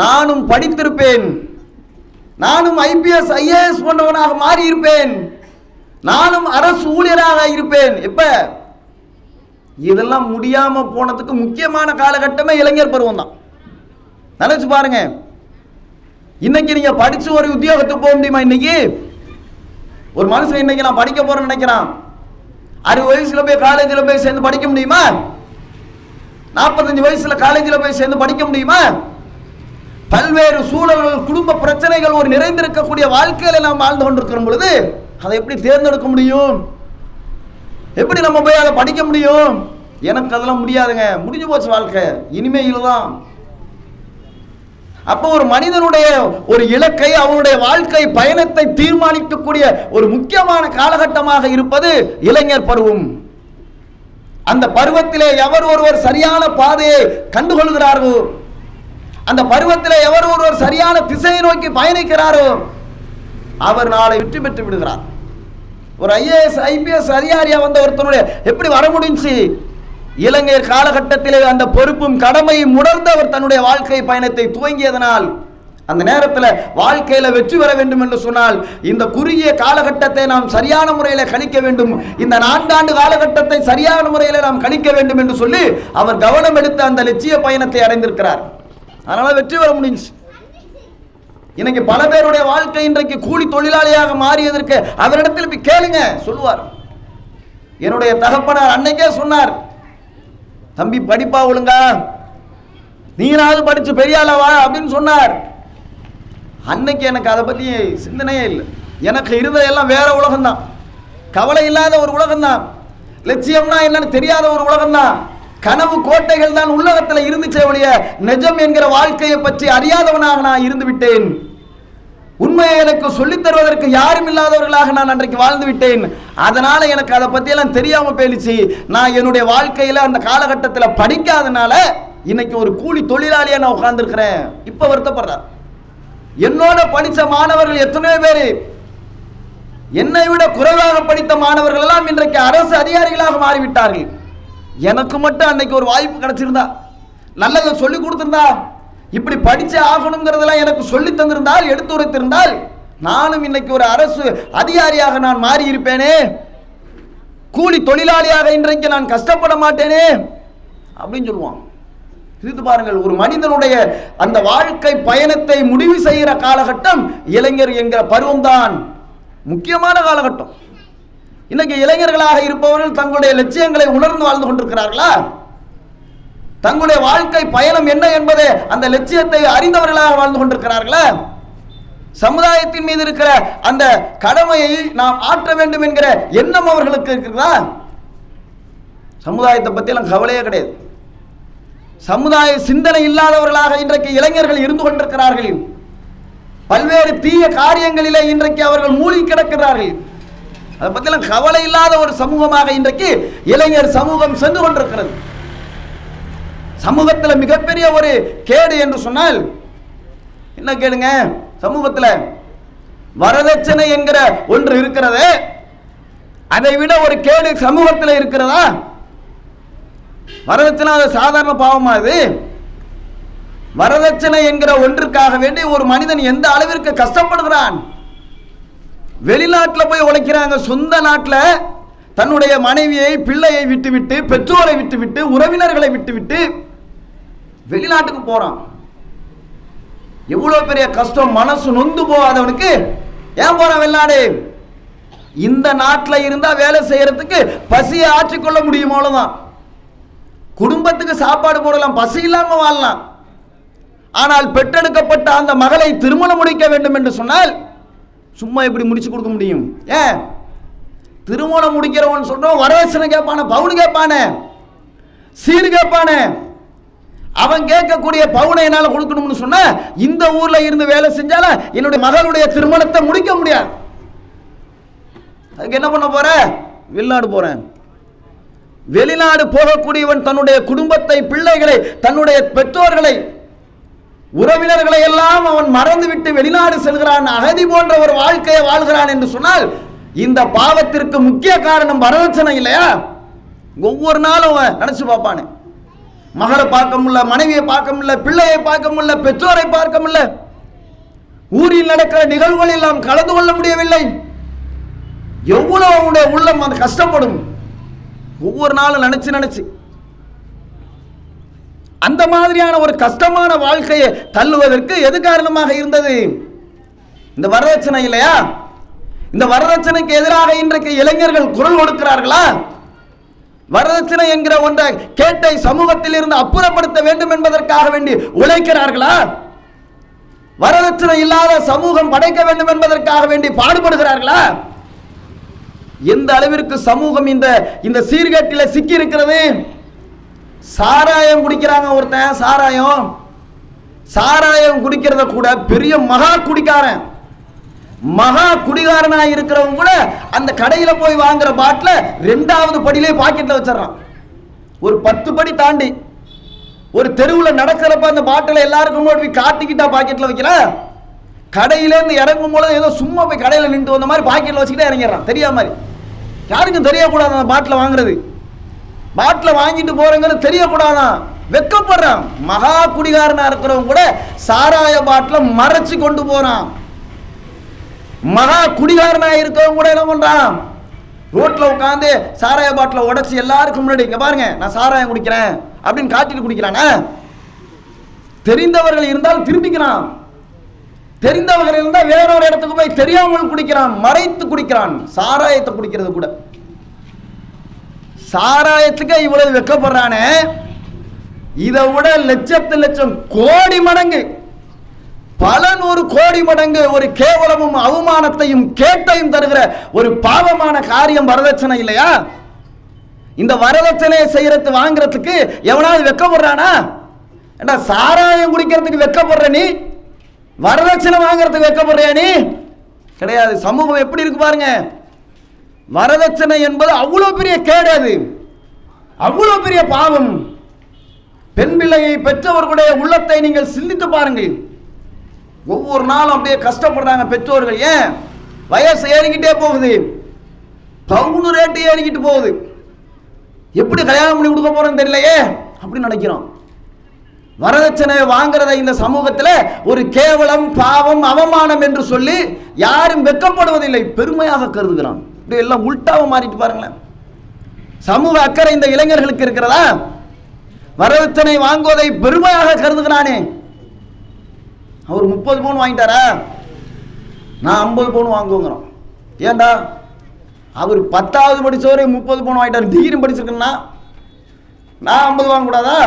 நானும் படித்திருப்பேன். நானும் ஐபிஎஸ் ஐஏஎஸ் போன்றவனாக மாறி இருப்பேன் நானும் அரசு ஊழியராக இருப்பேன். இப்ப இதெல்லாம் முடியாம போனதுக்கு முக்கியமான காலகட்டமே இளைஞர் பருவம் தான். நினைச்சு பாருங்க. இன்னைக்கு நீங்க படிச்சு ஒரு உத்தியோகத்துக்கு போக முடியுமா இன்னைக்கு? ஒரு மனுஷன் இன்னைக்கு நான் படிக்க போறேன்னு நினைக்கிறான். அறுபது வயசுல போய் காலேஜில் போய் சேர்ந்து படிக்க முடியுமா? நாற்பத்தஞ்சு வயசுல காலேஜில் போய் சேர்ந்து படிக்க முடியுமா? பல்வேறு சூழல்கள் குடும்ப பிரச்சனைகள் ஒரு நிறைந்திருக்கக்கூடிய வாழ்க்கையில நாம் வாழ்ந்து கொண்டிருக்கிற பொழுது அதை எப்படி தேர்ந்தெடுக்க முடியும்? எப்படி நம்ம போய் அதை படிக்க முடியும்? எனக்கு அதெல்லாம் முடியாதுங்க. முடிஞ்சு போச்சு வாழ்க்கை. இனிமையில் தான் அப்போ ஒரு மனிதனுடைய ஒரு இலக்கை அவனுடைய வாழ்க்கை பயணத்தை தீர்மானிக்கக்கூடிய ஒரு முக்கியமான காலகட்டமாக இருப்பது இளைஞர் பருவம். அந்த பருவத்திலே எவர் ஒருவர் சரியான பாதையை கண்டுகொள்கிறாரோ அந்த பருவத்திலே எவர் ஒருவர் சரியான திசையை நோக்கி பயணிக்கிறாரோ அவர் நாளை வெற்றி பெற்று விடுகிறார். ஒரு ஐஏஎஸ் ஐபிஎஸ் அதிகாரியா வந்த ஒருத்தனுடைய எப்படி வர முடிஞ்சு இலங்கையர் காலகட்டத்திலே அந்த பொறுப்பும் கடமையும் உணர்ந்து அவர் தன்னுடைய வாழ்க்கை பயணத்தை துவங்கியதனால் அந்த நேரத்தில் வாழ்க்கையில் வெற்றி பெற வேண்டும் என்று சொன்னால் இந்த குறுகிய காலகட்டத்தை நாம் சரியான முறையில் கணிக்க வேண்டும். இந்த நான்காண்டு காலகட்டத்தை சரியான முறையில் நாம் கணிக்க வேண்டும் என்று சொல்லி அவர் கவனம் எடுத்து அந்த லட்சிய பயணத்தை அடைந்திருக்கிறார். அதனால் வெற்றி பெற முடிஞ்சு. இன்னைக்கு பல பேருடைய வாழ்க்கை இன்றைக்கு கூலி தொழிலாளியாக மாறியதற்கு அவரிடத்தில் போய் கேளுங்க சொல்லுவார். என்னுடைய தகப்பனார் அன்னைக்கே சொன்னார் தம்பி படிப்பா ஒழுங்கா? நீனாவது படிச்சு பெரிய வா அப்படின்னு சொன்னார். அன்னைக்கு எனக்கு அதை பத்தி சிந்தனையே இல்லை. எனக்கு இருந்த எல்லாம் வேற உலகம்தான். கவலை இல்லாத ஒரு உலகம்தான். லட்சியம்னா என்னன்னு தெரியாத ஒரு உலகம்தான். கனவு கோட்டைகள் தான் உள்ளகத்தில் இருந்துச்சே ஒழிய நிஜம் என்கிற வாழ்க்கையை பற்றி அறியாதவனாக நான் இருந்து விட்டேன். உண்மையை எனக்கு சொல்லித் தருவதற்கு யாரும் இல்லாதவர்களாக நான் அன்றைக்கு வாழ்ந்து விட்டேன். அதனால எனக்கு அதை பற்றியெல்லாம் தெரியாமல் போயிடுச்சு. நான் என்னுடைய வாழ்க்கையில் அந்த காலகட்டத்தில் படிக்காதனால இன்னைக்கு ஒரு கூலி தொழிலாளியாக நான் உட்கார்ந்துருக்கிறேன். இப்போ வருத்தப்படுறார். என்னோட படித்த மாணவர்கள் எத்தனையோ பேர் என்னை விட குறைவாக படித்த மாணவர்கள் எல்லாம் இன்றைக்கு அரசு அதிகாரிகளாக மாறிவிட்டார்கள். எனக்கு மட்டும் அன்னைக்கு ஒரு வாய்ப்பு கிடைச்சிருந்தா நல்லதை சொல்லி கொடுத்திருந்தா இப்படி படிச்சு ஆகணுங்கிறதெல்லாம் எனக்கு சொல்லி தந்திருந்தால் எடுத்துரைத்திருந்தால் நானும் இன்னைக்கு ஒரு அரசு அதிகாரியாக நான் மாறி இருப்பேனே கூலி தொழிலாளியாக இன்றைக்கு நான் கஷ்டப்பட மாட்டேனே அப்படின்னு சொல்லுவான் சிரித்து பாருங்கள் ஒரு மனிதனுடைய அந்த வாழ்க்கை பயணத்தை முடிவு செய்கிற காலகட்டம் இளைஞர் என்கிற பருவம்தான். முக்கியமான காலகட்டம். இன்னைக்கு இளைஞர்களாக இருப்பவர்கள் தங்களுடைய லட்சியங்களை உணர்ந்து வாழ்ந்து கொண்டிருக்கிறார்களா? தங்களுடைய வாழ்க்கை பயணம் என்ன என்பதை அந்த லட்சியத்தை அறிந்தவர்களாக வாழ்ந்து கொண்டிருக்கிறார்களா? சமுதாயத்தின் மீது இருக்கிற அந்த கடமையை நாம் ஆற்ற வேண்டும் என்கிற எண்ணம் அவர்களுக்கு இருக்கிறதா? சமுதாயத்தை பற்றியெல்லாம் கவலையே கிடையாது. சமுதாய சிந்தனை இல்லாதவர்களாக இன்றைக்கு இளைஞர்கள் இருந்து கொண்டிருக்கிறார்கள். பல்வேறு தீய காரியங்களிலே இன்றைக்கு அவர்கள் மூழ்கி கிடக்கிறார்கள். அதை பற்றிலாம் கவலை இல்லாத ஒரு சமூகமாக இன்றைக்கு இளைஞர் சமூகம் சென்று கொண்டிருக்கிறது. சமூகத்தில் மிகப்பெரிய ஒரு கேடு என்று சொன்னால் என்ன கேடுங்க? சமூகத்தில் வரதட்சணை என்கிற ஒன்று இருக்கிறது அதை விட ஒரு கேடு சமூகத்தில் இருக்கிறதா? வரதட்சணை அது சாதாரண பாவமா அது வரதட்சணை என்கிற ஒன்றுக்காக வேண்டி ஒரு மனிதன் எந்த அளவிற்கு கஷ்டப்படுகிறான்? வெளிநாட்டில் போய் உழைக்கிறாங்க சொந்த நாட்டில் தன்னுடைய மனைவியை பிள்ளையை விட்டுவிட்டு பெற்றோரை விட்டுவிட்டு உறவினர்களை விட்டுவிட்டு வெளிநாட்டுக்கு போறான். எவ்வளோ பெரிய கஷ்டம் மனசு நொந்து போகாதவனுக்கு ஏன் போறான் வெளிநாடு? இந்த நாட்டில் இருந்தால் வேலை செய்யறதுக்கு பசியை ஆற்றிக்கொள்ள முடியும் அவ்வளவுதான். குடும்பத்துக்கு சாப்பாடு போடலாம் பசி இல்லாமல் வாழலாம். ஆனால் பெற்றெடுக்கப்பட்ட அந்த மகளை திருமணம் முடிக்க வேண்டும் என்று சொன்னால் சும்மா எப்படி முடிச்சு கொடுக்க முடியும். ஏன்? திருமணம் முடிக்கிறவன் சொல்றோம் வரவேசனை கேட்பானே பவுன் கேட்பானே சீர் கேட்பானே. அவன் கேட்கக்கூடிய பவுனை என்னால் கொடுக்கணும்னு சொன்னா இந்த ஊர்ல இருந்து வேலை செஞ்சால என்னுடைய மகளுடைய திருமணத்தை முடிக்க முடியாது. அதுக்கு என்ன பண்ண போற? வெளிநாடு போறேன். வெளிநாடு போகக்கூடியவன் தன்னுடைய குடும்பத்தை பிள்ளைகளை தன்னுடைய பெற்றோர்களை உறவினர்களை எல்லாம் அவன் மறந்துவிட்டு வெளிநாடு செல்கிறான் அகதி போன்ற ஒரு வாழ்க்கையை வாழ்கிறான் என்று சொன்னால் இந்த பாவத்திற்கு முக்கிய காரணம் வரதட்சணை இல்லையா? ஒவ்வொரு நாளும் அவன் நினைச்சு பார்ப்பானே. மகளை பார்க்க முடியல மனைவியை பார்க்க முடியல பிள்ளையை பார்க்க முடியல பெற்றோரை பார்க்க முடியல. ஊரில் நடக்கிற நிகழ்வுகள் எல்லாம் கலந்து கொள்ள முடியவில்லை. எவ்வளவு அவனுடைய உள்ளம் அது கஷ்டப்படும். ஒவ்வொரு நாளும் நினைச்சு நினைச்சு. அந்த மாதிரியான ஒரு கஷ்டமான வாழ்க்கையை தள்ளுவதற்கு எது காரணமாக இருந்தது? இந்த வரதட்சணை இல்லையா? இந்த வரதட்சணைக்கு எதிராக இன்றைக்கு இளைஞர்கள் குரல் கொடுக்கிறார்களா? வரதட்சணை என்கிற ஒன்றை கேட்டை சமூகத்தில் இருந்து அப்புறப்படுத்த வேண்டும் என்பதற்காக வேண்டி உழைக்கிறார்களா? வரதட்சணை இல்லாத சமூகம் படைக்க வேண்டும் என்பதற்காக வேண்டி பாடுபடுகிறார்களா? எந்த அளவிற்கு சமூகம் இந்த இந்த சீர்கேட்டில் சிக்கி இருக்கிறது சாராயம் குடிக்கிறாங்க ஒருத்தன் சாராயம். சாராயம் குடிக்கிறத கூட பெரிய மகா குடிக்காரன். மகா குடிகாரனா இருக்கிறவங்க கூட அந்த கடையில போய் வாங்குற பாட்டில ரெண்டாவது படியிலே பாக்கெட்ல வச்சிடறான். ஒரு பத்து படி தாண்டி. ஒரு தெருவில் நடக்கிறப்ப அந்த பாட்டில எல்லாருக்கும் போய் காட்டிக்கிட்டா பாக்கெட்ல வைக்கல. கடையிலேருந்து இறங்கும் போது ஏதோ சும்மா போய் கடையில் நின்று வந்த மாதிரி பாக்கெட்ல வச்சுக்கிட்டே இறங்கிடுறான். தெரியாம மாதிரி. யாருக்கும் தெரியக்கூடாது அந்த பாட்டில் வாங்குறது. பாட்டில் வாங்கிட்டு போறேங்கிறது தெரியக்கூடாதான் வெக்கப்படுறான். மகா குடிகாரனா இருக்கிறவங்க கூட சாராய பாட்டில் மறைச்சு கொண்டு போறான். மகா குடிகாரனா இருக்கவங்க கூட என்ன பண்றான்? ரோட்ல உட்காந்து சாராய பாட்டில் உடைச்சு எல்லாருக்கும் முன்னாடி இங்க பாருங்க நான் சாராயம் குடிக்கிறேன் அப்படின்னு காட்டிட்டு குடிக்கிறாங்க தெரிந்தவர்கள் இருந்தால் திரும்பிக்கிறான். தெரிந்தவர்கள் இருந்தால் வேற ஒரு இடத்துக்கு போய் தெரியாமல் குடிக்கிறான் மறைத்து குடிக்கிறான் சாராயத்தை குடிக்கிறது கூட. சாராயத்துக்கு இவ்வளவு வெக்கப்படுறானே? இதை விட லட்சத்து லட்சம் கோடி மடங்கு பல நூறு கோடி மடங்கு ஒரு கேவலமும் அவமானத்தையும் கேட்டையும் தருகிற ஒரு பாவமான காரியம் வரதட்சணை இல்லையா? இந்த வரதட்சணையை செய்யறது வாங்குறதுக்கு எவனாவது வெக்கப்படுறானா? ஏண்டா சாராயம் குடிக்கிறதுக்கு வெக்கப்படுற நீ? வரதட்சணை வாங்குறதுக்கு வெக்கப்படுறியா நீ? கிடையாது. சமூகம் எப்படி இருக்கு பாருங்க. வரதட்சணை என்பது அவ்வளோ பெரிய கேடாது அவ்வளோ பெரிய பாவம். பெண் பிள்ளையை பெற்றவர்களுடைய உள்ளத்தை நீங்கள் சிந்தித்து பாருங்கள். ஒவ்வொரு நாளும் அப்படியே கஷ்டப்படுறாங்க பெற்றோர்கள். ஏன்? வயசு ஏறிக்கிட்டே போகுது. பவுனு ரேட்டு ஏறிக்கிட்டு போகுது. எப்படி கல்யாணம் பண்ணி கொடுக்க போறோம்னு தெரியலையே? அப்படின்னு நினைக்கிறோம். வரதட்சணை வாங்குறத இந்த சமூகத்தில் ஒரு கேவலம் பாவம் அவமானம் என்று சொல்லி யாரும் வெட்கப்படுவதில்லை. பெருமையாக கருதுகிறான். இப்படி எல்லாம் உல்டாவ மாறிட்டு பாருங்களேன். சமூக அக்கறை இந்த இளைஞர்களுக்கு இருக்கிறதா? வரதட்சணை வாங்குவதை பெருமையாக கருதுகிறானே. அவர் முப்பது பவுன் வாங்கிட்டாரா? நான் ஐம்பது பவுன் வாங்குவோங்கிறோம். ஏன்டா அவர் பத்தாவது படித்தவரை முப்பது பவுன் வாங்கிட்டார். டிகிரி படிச்சிருக்கேன்னா நான் ஐம்பது வாங்கக்கூடாதா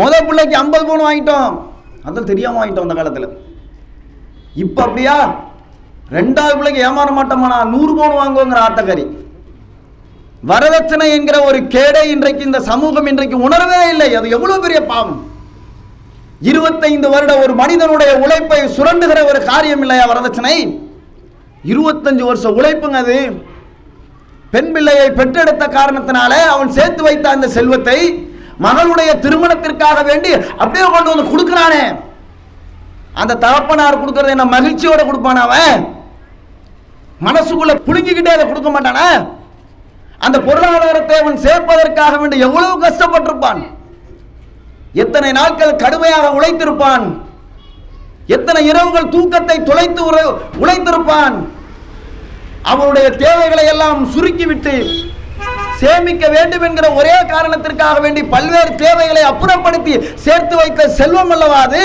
முத பிள்ளைக்கு ஐம்பது பவுன் வாங்கிட்டோம். அதான் தெரியாமல் வாங்கிட்டோம் அந்த காலத்தில். இப்போ அப்படியா? ரெண்டாவது பிள்ளைக்கு ஏமாற மாட்டோமா? நான் நூறு பவுன் வாங்குவோங்கிற ஆட்டக்காரி. வரதட்சணை என்கிற ஒரு கேடை இன்றைக்கு இந்த சமூகம் இன்றைக்கு உணரவே இல்லை. அது எவ்வளோ பெரிய பாவம். இருபத்தைந்து வருட ஒரு மனிதனுடைய உழைப்பை சுரண்டுகிற ஒரு காரியம் இல்லையா வரதட்சணை? இருபத்தஞ்சு வருஷம் உழைப்புங்க அது. பெண் பிள்ளையை பெற்றெடுத்த காரணத்தினால அவன் சேர்த்து வைத்த அந்த செல்வத்தை மகளுடைய திருமணத்திற்காக வேண்டி அப்படியே கொண்டு வந்து கொடுக்கிறானே. அந்த தகப்பனார் கொடுக்கறது என்ன மகிழ்ச்சியோட கொடுப்பான அவன்? மனசுக்குள்ள புழுங்கிக்கிட்டே அதை கொடுக்க மாட்டானா? அந்த பொருளாதாரத்தை அவன் சேர்ப்பதற்காக வேண்டி எவ்வளவு கஷ்டப்பட்டிருப்பான்? எத்தனை நாட்கள் கடுமையாக உழைத்திருப்பான்? எத்தனை இரவுகள் தூக்கத்தை தொலைத்து உழைத்திருப்பான்? அவனுடைய தேவைகளை எல்லாம் சுருக்கிவிட்டு சேமிக்க வேண்டும் என்கிற ஒரே காரணத்திற்காக வேண்டி பல்வேறு தேவைகளை அப்புறப்படுத்தி சேர்த்து வைத்த செல்வம் அல்லவா அது?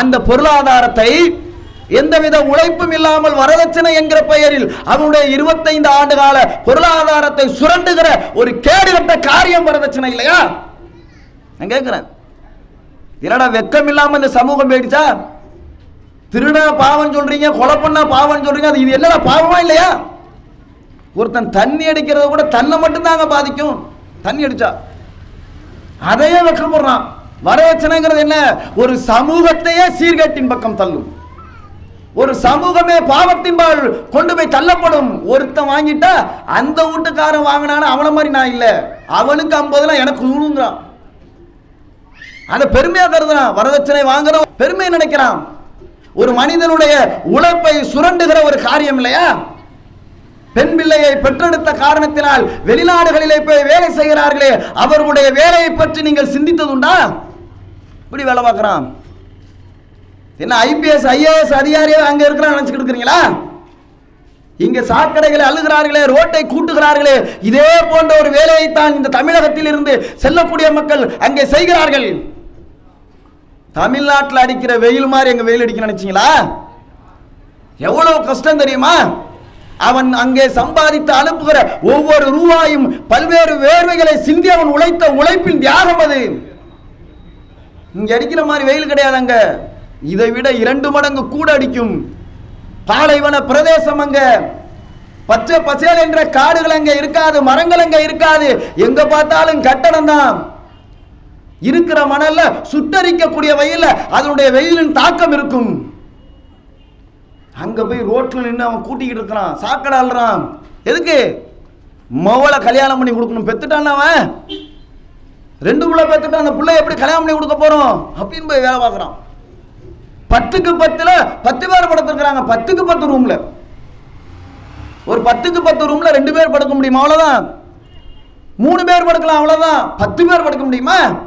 அந்த பொருளாதாரத்தை எந்தவித உழைப்பும் இல்லாமல் வரதட்சணை என்கிற பெயரில் அவனுடைய இருபத்தைந்து ஆண்டு கால பொருளாதாரத்தை சுரண்டுகிற ஒரு கேடுகட்ட காரியம் வரதட்சணை இல்லையா? நான் என்னடா வெக்கம் இல்லாமல் இந்த சமூகம் போயிடுச்சா? திருடா பாவம் சொல்றீங்க கொலை பண்ணா பாவம் சொல்றீங்க அது இது என்னடா பாவமா இல்லையா? ஒருத்தன் தண்ணி அடிக்கிறத கூட தன்னை மட்டும்தாங்க பாதிக்கும். தண்ணி அடிச்சா. அதையே வெக்கப்படுறான். வரதட்சணைங்கிறது என்ன? ஒரு சமூகத்தையே சீர்கேட்டின் பக்கம் தள்ளும். ஒரு சமூகமே பாவத்தின்பால் கொண்டு போய் தள்ளப்படும். ஒருத்தன் வாங்கிட்டா அந்த வீட்டுக்காரன் வாங்கினான அவனை மாதிரி நான் இல்லை. அவனுக்கு ஐம்பதுலாம் எனக்கு நூறுங்கிறான் அதை பெருமையா கருதுறான் வரதட்சணை வாங்குறோம் பெருமை நினைக்கிறான். ஒரு மனிதனுடைய உழைப்பை சுரண்டுகிற ஒரு காரியம் இல்லையா? பெண் பிள்ளையை பெற்றெடுத்த காரணத்தினால் வெளிநாடுகளிலே போய் வேலை செய்கிறார்களே அவர்களுடைய வேலையை பற்றி நீங்கள் சிந்தித்ததுண்டா? இப்படி வேலை பார்க்குறான். என்ன ஐபிஎஸ் ஐஏஎஸ் அதிகாரியே அங்க இருக்கிறான் நினைச்சுக்கிட்டு இருக்கிறீங்களா? இங்க சாக்கடைகளை அழுகிறார்களே ரோட்டை கூட்டுகிறார்களே இதே போன்ற ஒரு வேலையைத்தான் இந்த தமிழகத்தில் இருந்து செல்லக்கூடிய மக்கள் அங்கே செய்கிறார்கள். தமிழ்நாட்டில் அடிக்கிற வெயில் மாதிரி எங்க வெயில் அடிக்க நினைச்சீங்களா? எவ்வளவு கஷ்டம் தெரியுமா? அவன் அங்கே சம்பாதித்து அனுப்புகிற ஒவ்வொரு ரூபாயும் பல்வேறு வேர்வைகளை சிந்தி அவன் உழைத்த உழைப்பின் தியாகம் அது. இங்க அடிக்கிற மாதிரி வெயில் கிடையாது அங்க இதை விட இரண்டு மடங்கு கூட அடிக்கும். பாலைவன பிரதேசம் அங்க. பச்சை பசேல் என்ற காடுகள் அங்க இருக்காது மரங்கள் அங்க இருக்காது. எங்க பார்த்தாலும் கட்டணம் தான் இருக்கிற மணல்ல சுட்டரிக்கக்கூடிய வெயில்ல அதனுடைய வெயிலின் தாக்கம் இருக்கும். அங்க போய் ரோட்ல நின்று அவன் கூட்டிக்கிட்டு இருக்கிறான். சாக்கடை அள்ளுறான் எதுக்கு? மவளை கல்யாணம் பண்ணி கொடுக்கணும். பெத்துட்டான் அவன். ரெண்டு பிள்ளை பெத்துட்டான் அந்த பிள்ளை எப்படி கல்யாணம் பண்ணி கொடுக்க போறோம்? அப்படின்னு போய் வேலை பார்க்குறான். பத்துக்கு பத்துல பத்து பேர் படுத்துருக்குறாங்க. பத்துக்கு பத்து ரூம்ல ஒரு பத்துக்கு பத்து ரூம்ல ரெண்டு பேர் படுக்க முடியுமா? அவ்வளவுதான். மூணு பேர் படுக்கலாம் அவ்வளவுதான். பத்து பேர் படுக்க முடியுமா?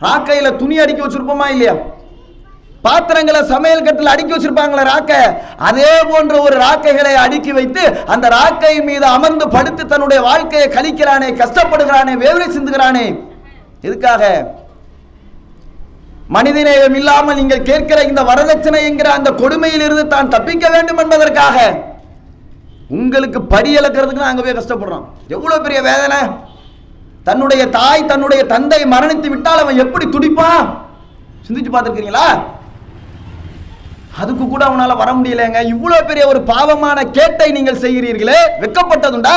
ராக்கையில துணி அடுக்கி வச்சிருப்போமா இல்லையா? பாத்திரங்களை சமையல் கட்டில் அடுக்கி வச்சிருப்பாங்களே ராக்க. அதே போன்ற ஒரு ராக்கைகளை அடுக்கி வைத்து அந்த ராக்கை மீது அமர்ந்து படுத்து தன்னுடைய வாழ்க்கையை கழிக்கிறானே கஷ்டப்படுகிறானே வேவரை சிந்துகிறானே. எதுக்காக? மனிதநேயம் இல்லாமல் நீங்கள் கேட்கிற இந்த வரதட்சணை என்கிற அந்த கொடுமையிலிருந்து தான் தப்பிக்க வேண்டும் என்பதற்காக. உங்களுக்கு படி இழக்கிறதுக்கு நாங்க போய் கஷ்டப்படுறோம். எவ்வளவு பெரிய வேதனை? தன்னுடைய தாய் தன்னுடைய தந்தை மரணித்து விட்டால் அவன் எப்படி துடிப்பான்? சிந்திச்சு பார்த்துருக்கீங்களா அதுக்கு கூட அவனால வர முடியலங்க. இவ்வளவு பெரிய ஒரு பாவமான கேட்டை நீங்கள் செய்கிறீர்களே. வெக்கப்பட்டதுண்டா?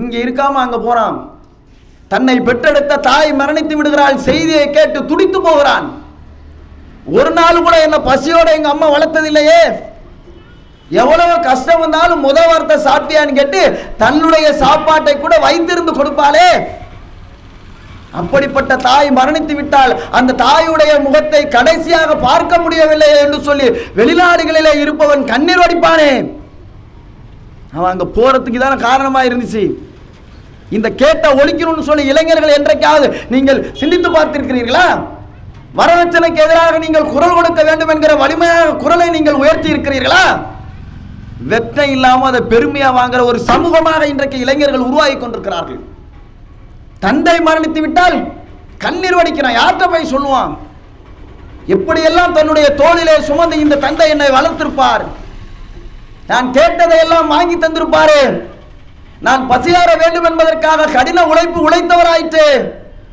இங்க இருக்காம அங்க போறான். தன்னை பெற்றெடுத்த தாய் மரணித்து விடுகிறாள். செய்தியை கேட்டு துடித்து போகிறான். ஒரு நாள் கூட என்ன பசியோட எங்க அம்மா வளர்த்ததில்லையே. எவ்வளவு கஷ்டம் வந்தாலும் முத வார்த்தை சாப்பிட்டியான்னு கேட்டு தன்னுடைய சாப்பாட்டை கூட வைத்திருந்து கொடுப்பாளே. அப்படிப்பட்ட தாய் மரணித்து விட்டால் அந்த தாயுடைய முகத்தை கடைசியாக பார்க்க முடியவில்லை என்று சொல்லி வெளிநாடுகளிலே இருப்பவன் கண்ணீர் வடிப்பானே. அவன் அங்க போறதுக்கு தானே காரணமா இருந்துச்சு. இந்த கேட்ட ஒழிக்கணும்னு சொல்லி இளைஞர்கள் என்றைக்காவது நீங்கள் சிந்தித்து பார்த்திருக்கிறீர்களா? வரதட்சணைக்கு எதிராக நீங்கள் குரல் கொடுக்க வேண்டும் என்கிற வலிமையான குரலை நீங்கள் உயர்த்தி இருக்கிறீர்களா? வெக்கம் இல்லாமல் அதை பெருமையாக வாங்குற ஒரு சமூகமாக இன்றைக்கு இளைஞர்கள் உருவாகி கொண்டிருக்கிறார்கள். தந்தை மரணித்து விட்டால் கண்ணீர் வடிக்கிறான் யார்கிட்ட போய் சொல்லுவான்? எப்படியெல்லாம் தன்னுடைய தோளிலே சுமந்து இந்த தந்தை என்னை வளர்த்திருப்பார்? நான் கேட்டதை எல்லாம் வாங்கி தந்திருப்பாரு. நான் பசியார வேண்டும் என்பதற்காக கடின உழைப்பு உழைத்தவராயிற்று.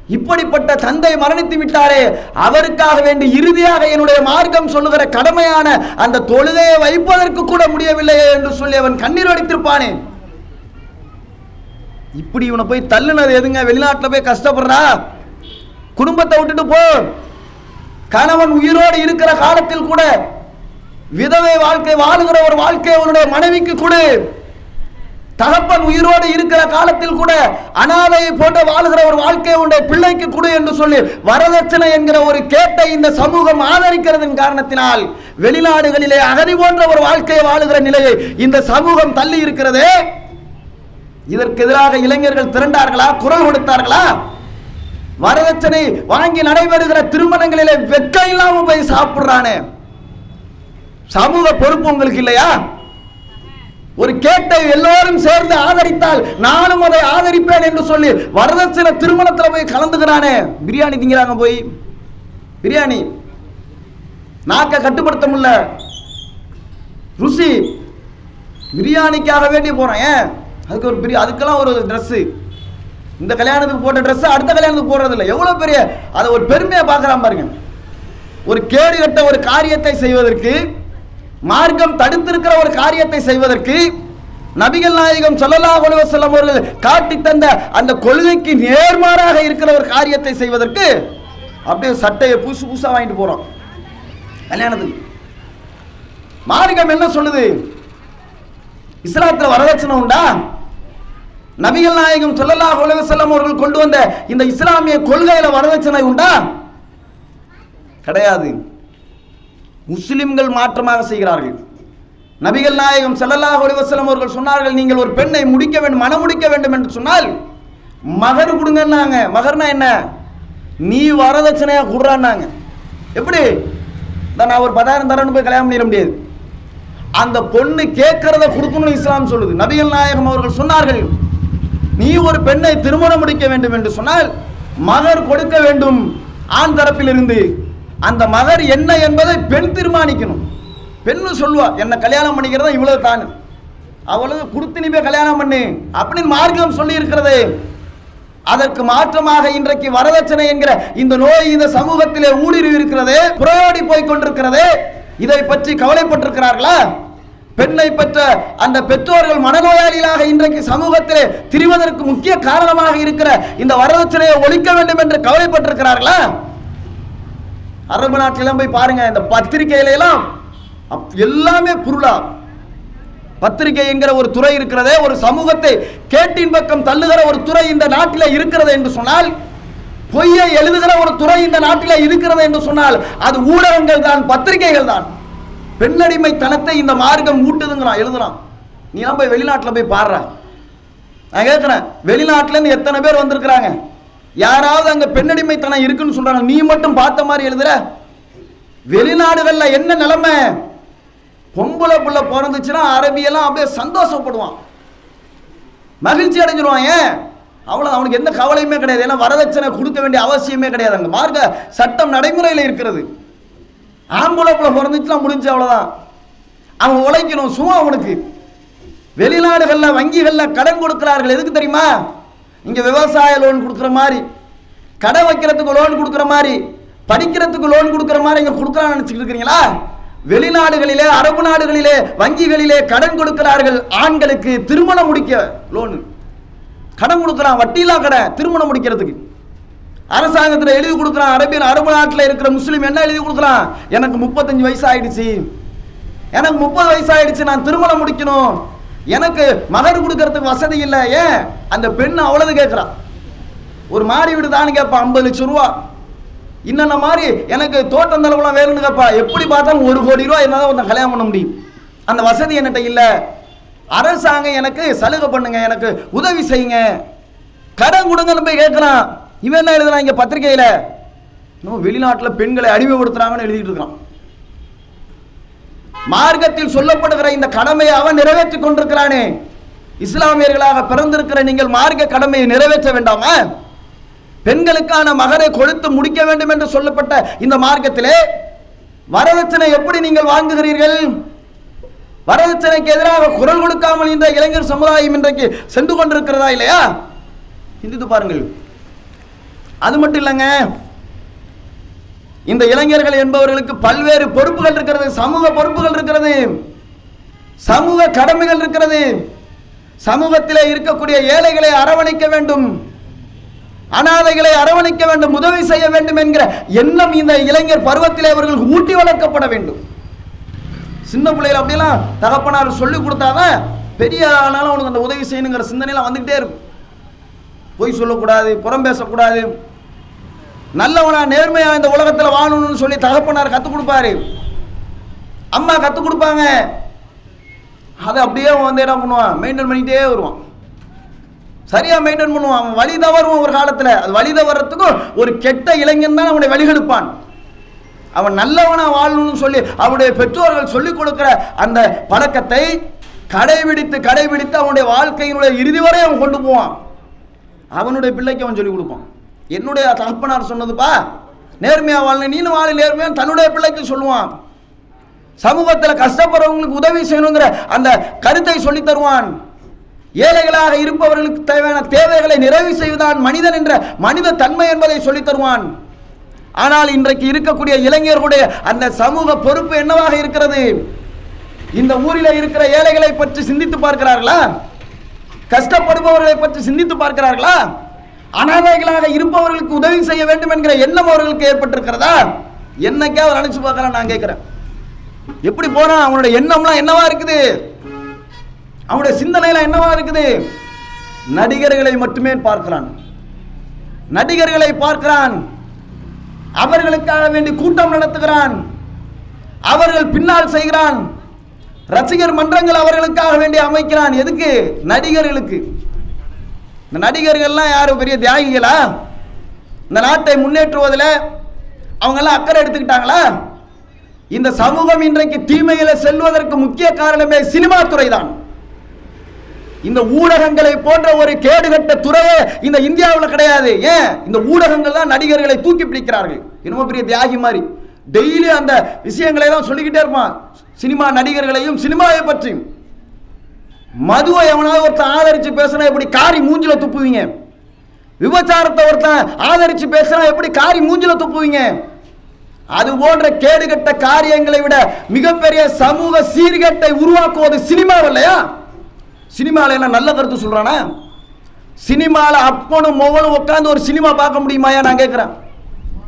இப்படிப்பட்ட தந்தை மரணித்து விட்டாரே அவருக்காக வேண்டி இறுதியாக என்னுடைய மார்க்கம் சொல்லுகிற கடமையான அந்த தொழுகையை வைப்பதற்கு கூட முடியவில்லையே என்று சொல்லி அவன் கண்ணீர் அடித்திருப்பானே இப்படி இவனை போய் தள்ளுனது எதுங்க? வெளிநாட்டில் போய் கஷ்டப்படுறா? குடும்பத்தை விட்டுட்டு போ. கணவன் உயிரோடு இருக்கிற காலத்தில் கூட விதவை வாழ்க்கை வாழுகிற ஒரு வாழ்க்கை அவனுடைய மனைவிக்கு கொடு. தகப்பன் உயிரோடு இருக்கிற காலத்தில் கூட அனாதையை போட்டு வாழுகிற ஒரு வாழ்க்கை உண்டை பிள்ளைக்கு கொடு என்று சொல்லி வரதட்சணை என்கிற ஒரு கேட்டை இந்த சமூகம் ஆதரிக்கிறதன் காரணத்தினால் வெளிநாடுகளிலே அகதி போன்ற ஒரு வாழ்க்கையை வாழுகிற நிலையை இந்த சமூகம் தள்ளி இருக்கிறதே. இதற்கு எதிராக இளைஞர்கள் திரண்டார்களா? குரல் கொடுத்தார்களா? வரதட்சணை வாங்கி நடைபெறுகிற திருமணங்களிலே வெக்கம் இல்லாம போய் சாப்பிடுறானே. சமூக பொறுப்பு உங்களுக்கு இல்லையா? ஒரு கேட்டை எல்லோரும் சேர்ந்து ஆதரித்தால் நானும் அதை ஆதரிப்பேன் என்று சொல்லி வரதட்சணை திருமணத்தில் போய் கலந்துக்கிறானே. பிரியாணி திங்கிறாங்க போய். பிரியாணி. நாக்க கட்டுப்படுத்த முடியல. ருசி. பிரியாணிக்காக வேண்டி போறேன். ஏன்? அதுக்கு ஒரு பெரிய அதுக்கெல்லாம் ஒரு ட்ரெஸ்ஸு இந்த கல்யாணத்துக்கு போட்ட ட்ரெஸ் அடுத்த கல்யாணத்துக்கு போடுறது இல்லை எவ்வளோ பெரிய அதை ஒரு பெருமையை பார்க்குறான் பாருங்க. ஒரு கேடு கட்ட ஒரு காரியத்தை செய்வதற்கு மார்க்கம் தடுத்திருக்கிற ஒரு காரியத்தை செய்வதற்கு நபிகள் நாயகம் சொல்லலா அலைஹி அவர்கள் காட்டி தந்த அந்த கொள்கைக்கு நேர்மாறாக இருக்கிற ஒரு காரியத்தை செய்வதற்கு அப்படியே சட்டையை புதுசு புதுசாக வாங்கிட்டு போகிறோம் கல்யாணத்துக்கு. மார்க்கம் என்ன சொல்லுது? இஸ்லாத்தில் வரதட்சணை உண்டா? நபிகள் நாயகம் சொல்லலா அலைஹி வஸல்லம் அவர்கள் கொண்டு வந்த இந்த இஸ்லாமிய கொள்கையில வரதட்சணை உண்டா? கிடையாது. முஸ்லிம்கள் மாற்றமாக செய்கிறார்கள். நபிகள் நாயகம் செல்லல்லா அலைஹி அவர்கள் சொன்னார்கள் நீங்கள் ஒரு பெண்ணை முடிக்க வேண்டும் மனம் முடிக்க வேண்டும் என்று சொன்னால் மகர் கொடுங்கன்னாங்க. மகர்னா என்ன? நீ வரதட்சணையாக கொடுறான்னாங்க எப்படி? தான் நான் ஒரு பதாயிரம் தரேன்னு போய் கல்யாணம் பண்ணிட முடியாது. அந்த பொண்ணு கேட்கறத கொடுக்கணும்னு இஸ்லாம் சொல்லுது. நபிகள் நாயகம் அவர்கள் சொன்னார்கள் நீ ஒரு பெண்ணை திருமணம் முடிக்க வேண்டும் என்று சொன்னால் மகர் கொடுக்க வேண்டும் ஆண் தரப்பிலிருந்து அந்த மகர் என்ன என்பதை பெண் தீர்மானிக்கணும். பெண்ணு சொல்லுவா என்ன கல்யாணம் பண்ணிக்கிறதா இவ்வளவு தான். அவ்வளவு கொடுத்து நீ போய் கல்யாணம் பண்ணு. அப்படின்னு மார்க்கம் சொல்லி இருக்கிறது அதற்கு மாற்றமாக இன்றைக்கு வரதட்சணை என்கிற இந்த நோய் இந்த சமூகத்திலே ஊடுருவி இருக்கிறது புறோடி போய் கொண்டிருக்கிறது. இதை பற்றி கவலைப்பட்டிருக்கிறார்களா? பெண்ணை பெற்ற அந்த பெற்றோர்கள் மனநோயாளிகளாக இன்றைக்கு சமூகத்திலே திரிவதற்கு முக்கிய காரணமாக இருக்கிற இந்த வரதட்சணையை ஒழிக்க வேண்டும் என்று கவலைப்பட்டிருக்கிறார்களா? அரபு நாட்டிலாம் போய் பாருங்க இந்த பத்திரிகையில எல்லாம் அப்- எல்லாமே குருளா பத்திரிகை என்கிற ஒரு துறை இருக்கிறதே ஒரு சமூகத்தை கேட்டின் பக்கம் தள்ளுகிற ஒரு துறை இந்த நாட்டில் இருக்கிறது என்று சொன்னால் பொய்யை எழுதுகிற ஒரு துறை இந்த நாட்டில் இருக்கிறது என்று சொன்னால் அது ஊடகங்கள் தான் பத்திரிகைகள் தான். பெண்ணடிமைத்தனத்தை இந்த மார்க்கம் ஊட்டுதுங்கிறான் எழுதுறான். நீ போய் வெளிநாட்டில் போய் பாடுற. நான் கேட்குறேன் வெளிநாட்டிலேருந்து எத்தனை பேர் வந்திருக்கிறாங்க? யாராவது அங்கே பெண்ணடிமைத்தனம் இருக்குன்னு சொல்றாங்க. நீ மட்டும் பார்த்த மாதிரி எழுதுற? வெளிநாடுகளில் என்ன நிலைமை? பொம்பளை புள்ள பிறந்துச்சுன்னா அரபியெல்லாம் அப்படியே சந்தோஷப்படுவான். மகிழ்ச்சி அடைஞ்சிருவான் ஏன்? அவ்வளோ அவனுக்கு எந்த கவலையுமே கிடையாது. ஏன்னா வரதட்சணை கொடுக்க வேண்டிய அவசியமே கிடையாது அங்கே. மார்க்க சட்டம் நடைமுறையில் இருக்கிறது. ஆம்பளை புள்ள பிறந்துச்சுன்னா முடிஞ்சு அவ்வளோதான் அவன் உழைக்கணும் சும்மா அவனுக்கு. வெளிநாடுகளில் வங்கிகளில் கடன் கொடுக்கிறார்கள். எதுக்கு தெரியுமா? இங்கே விவசாய லோன் கொடுக்குற மாதிரி கடை வைக்கிறதுக்கு லோன் கொடுக்குற மாதிரி படிக்கிறதுக்கு லோன் கொடுக்குற மாதிரி இங்கே கொடுக்குறான்னு நினச்சிக்கிட்டு இருக்கிறீங்களா? வெளிநாடுகளிலே அரபு நாடுகளிலே வங்கிகளிலே கடன் கொடுக்கிறார்கள் ஆண்களுக்கு திருமணம் முடிக்க லோனு கடன் கொடுக்குறான் வட்டியில்லா கடை திருமணம் முடிக்கிறதுக்கு. அரசாங்கத்தில் எழுதி கொடுக்குறான் அரபியன் அரபு நாட்டில் இருக்கிற முஸ்லீம் என்ன எழுதி கொடுக்குறான்? எனக்கு முப்பத்தஞ்சு வயசு ஆயிடுச்சு. எனக்கு முப்பது வயசு ஆயிடுச்சு நான் திருமணம் முடிக்கணும். எனக்கு மகர் கொடுக்கறதுக்கு வசதி இல்லை ஏன்? அந்த பெண் அவ்வளவு கேட்குறான் ஒரு மாடி வீடு தான் கேட்பான் ஐம்பது லட்சம் ரூபா. இன்னென்ன மாதிரி எனக்கு தோட்டம் தளவுலாம் வேணும்னு கேட்பா எப்படி பார்த்தாலும் ஒரு கோடி ரூபா இருந்தால் தான் கல்யாணம் பண்ண முடியும். அந்த வசதி என்கிட்ட இல்லை. அரசாங்கம் எனக்கு சலுகை பண்ணுங்க எனக்கு உதவி செய்யுங்க. கடன் கொடுங்கன்னு போய் கேட்குறான் இவன் என்ன எழுதுறான் இங்கே பத்திரிக்கையில் இன்னும் வெளிநாட்டில் பெண்களை அடிமைப்படுத்துறாங்கன்னு எழுதிட்டு இருக்கான். மார்க்கத்தில் சொல்லப்படுகிற இந்த கடமையை அவன் நிறைவேற்றிக் கொண்டிருக்கிறானே. இஸ்லாமியர்களாக பிறந்திருக்கிற நீங்கள் மார்க்க கடமையை நிறைவேற்ற வேண்டாமா? பெண்களுக்கான மகரை கொடுத்து முடிக்க வேண்டும் என்று சொல்லப்பட்ட இந்த மார்க்கத்திலே வரதட்சணை எப்படி நீங்கள் வாங்குகிறீர்கள்? வரதட்சணைக்கு எதிராக குரல் கொடுக்காமல் இந்த இளைஞர் சமுதாயம் இன்றைக்கு சென்று கொண்டிருக்கிறதா இல்லையா? சிந்தித்து பாருங்கள். அது மட்டும் இல்லைங்க. இந்த இளைஞர்கள் என்பவர்களுக்கு பல்வேறு பொறுப்புகள் இருக்கிறது சமூக பொறுப்புகள் இருக்கிறது சமூக கடமைகள் இருக்கிறது. சமூகத்திலே இருக்கக்கூடிய ஏழைகளை அரவணைக்க வேண்டும். அனாதைகளை அரவணைக்க வேண்டும் உதவி செய்ய வேண்டும் என்கிற எண்ணம் இந்த இளைஞர் பருவத்திலே அவர்கள் ஊட்டி வளர்க்கப்பட வேண்டும். சின்ன பிள்ளைகள் அப்படிலாம் தகப்பனார் சொல்லி கொடுத்தாதான் பெரிய ஆனாலும் அவனுக்கு அந்த உதவி செய்யணுங்கிற சிந்தனையெல்லாம் வந்துக்கிட்டே இருக்கும். பொய் சொல்லக்கூடாது புறம் பேசக்கூடாது. நல்லவனா நேர்மையா இந்த உலகத்தில் வாழணும்னு சொல்லி தகப்பனார் கற்றுக் கொடுப்பாரு. அம்மா கற்றுக் கொடுப்பாங்க. அதை அப்படியே அவன் வந்து என்ன பண்ணுவான்? மெயின்டைன் பண்ணிகிட்டே வருவான். சரியா மெயின்டைன் பண்ணுவான். அவன் வழி தவறுவான் ஒரு காலத்தில். அது வழி தவறத்துக்கும் ஒரு கெட்ட இளைஞன் தான் அவனை வழிகெடுப்பான். அவன் நல்லவனா வாழணும்னு சொல்லி அவனுடைய பெற்றோர்கள் சொல்லிக் கொடுக்கிற அந்த பழக்கத்தை கடைபிடித்து கடைபிடித்து அவனுடைய வாழ்க்கையினுடைய இறுதி வரை அவன் கொண்டு போவான். அவனுடைய பிள்ளைக்கு அவன் சொல்லிக் கொடுப்பான். என்னுடைய தகப்பனார் சொன்னதுப்பா நேர்மையாக வாழணும் நீனும் வாழ நேர்மையாக தன்னுடைய பிள்ளைக்கு சொல்லுவான். சமூகத்தில் கஷ்டப்படுறவங்களுக்கு உதவி செய்யணுங்கிற அந்த கருத்தை சொல்லி தருவான். ஏழைகளாக இருப்பவர்களுக்கு தேவையான தேவைகளை நிறைவு செய்வதான் மனிதன் என்ற மனித தன்மை என்பதை சொல்லித் தருவான். ஆனால் இன்றைக்கு இருக்கக்கூடிய இளைஞர்களுடைய அந்த சமூக பொறுப்பு என்னவாக இருக்கிறது? இந்த ஊரில் இருக்கிற ஏழைகளை பற்றி சிந்தித்து பார்க்கிறார்களா? கஷ்டப்படுபவர்களை பற்றி சிந்தித்து பார்க்கிறார்களா? அனாதைகளாக இருப்பவர்களுக்கு உதவி செய்ய வேண்டும் என்கிற எண்ணம் அவர்களுக்கு ஏற்பட்டிருக்கிறதா? என்னைக்காவது நினைச்சு பார்க்கலாம் நான் கேட்கிறேன். எப்படி போனா அவனுடைய எண்ணம்லாம் என்னவா இருக்குது? அவனுடைய சிந்தனைலாம் என்னவா இருக்குது? நடிகர்களை மட்டுமே பார்க்கிறான். நடிகர்களை பார்க்கிறான். அவர்களுக்காக வேண்டி கூட்டம் நடத்துகிறான். அவர்கள் பின்னால் செய்கிறான். ரசிகர் மன்றங்கள் அவர்களுக்காக வேண்டி அமைக்கிறான். எதுக்கு? நடிகர்களுக்கு. இந்த நடிகர்கள்லாம் யாரும் பெரிய தியாகிகளா? இந்த நாட்டை முன்னேற்றுவதில் அவங்கெல்லாம் அக்கறை எடுத்துக்கிட்டாங்களா? இந்த சமூகம் இன்றைக்கு தீமையில செல்வதற்கு முக்கிய காரணமே சினிமா துறை தான் இந்த ஊடகங்களை போன்ற ஒரு கேடுகட்ட துறையே இந்த இந்தியாவில் கிடையாது. ஏன்? இந்த ஊடகங்கள் தான் நடிகர்களை தூக்கி பிடிக்கிறார்கள். என்னமோ பெரிய தியாகி மாதிரி. டெய்லி அந்த விஷயங்களை தான் சொல்லிக்கிட்டே இருப்பான். சினிமா நடிகர்களையும் சினிமாவை பற்றியும். மதுவை எவனாவது ஒருத்தன் ஆதரிச்சு பேசினா எப்படி காரி மூஞ்சில துப்புவீங்க? விபச்சாரத்தை ஒருத்தன் ஆதரிச்சு பேசினா எப்படி காரி மூஞ்சில துப்புவீங்க? அது போன்ற கேடுகட்ட காரியங்களை விட மிகப்பெரிய சமூக சீர்கேட்டை உருவாக்குவது சினிமாவில் இல்லையா? சினிமாவில் என்ன நல்ல கருத்து சொல்கிறானா சினிமாவில் அப்பனும் மொவனும் உட்காந்து ஒரு சினிமா பார்க்க முடியுமாயா நான் கேட்குறேன்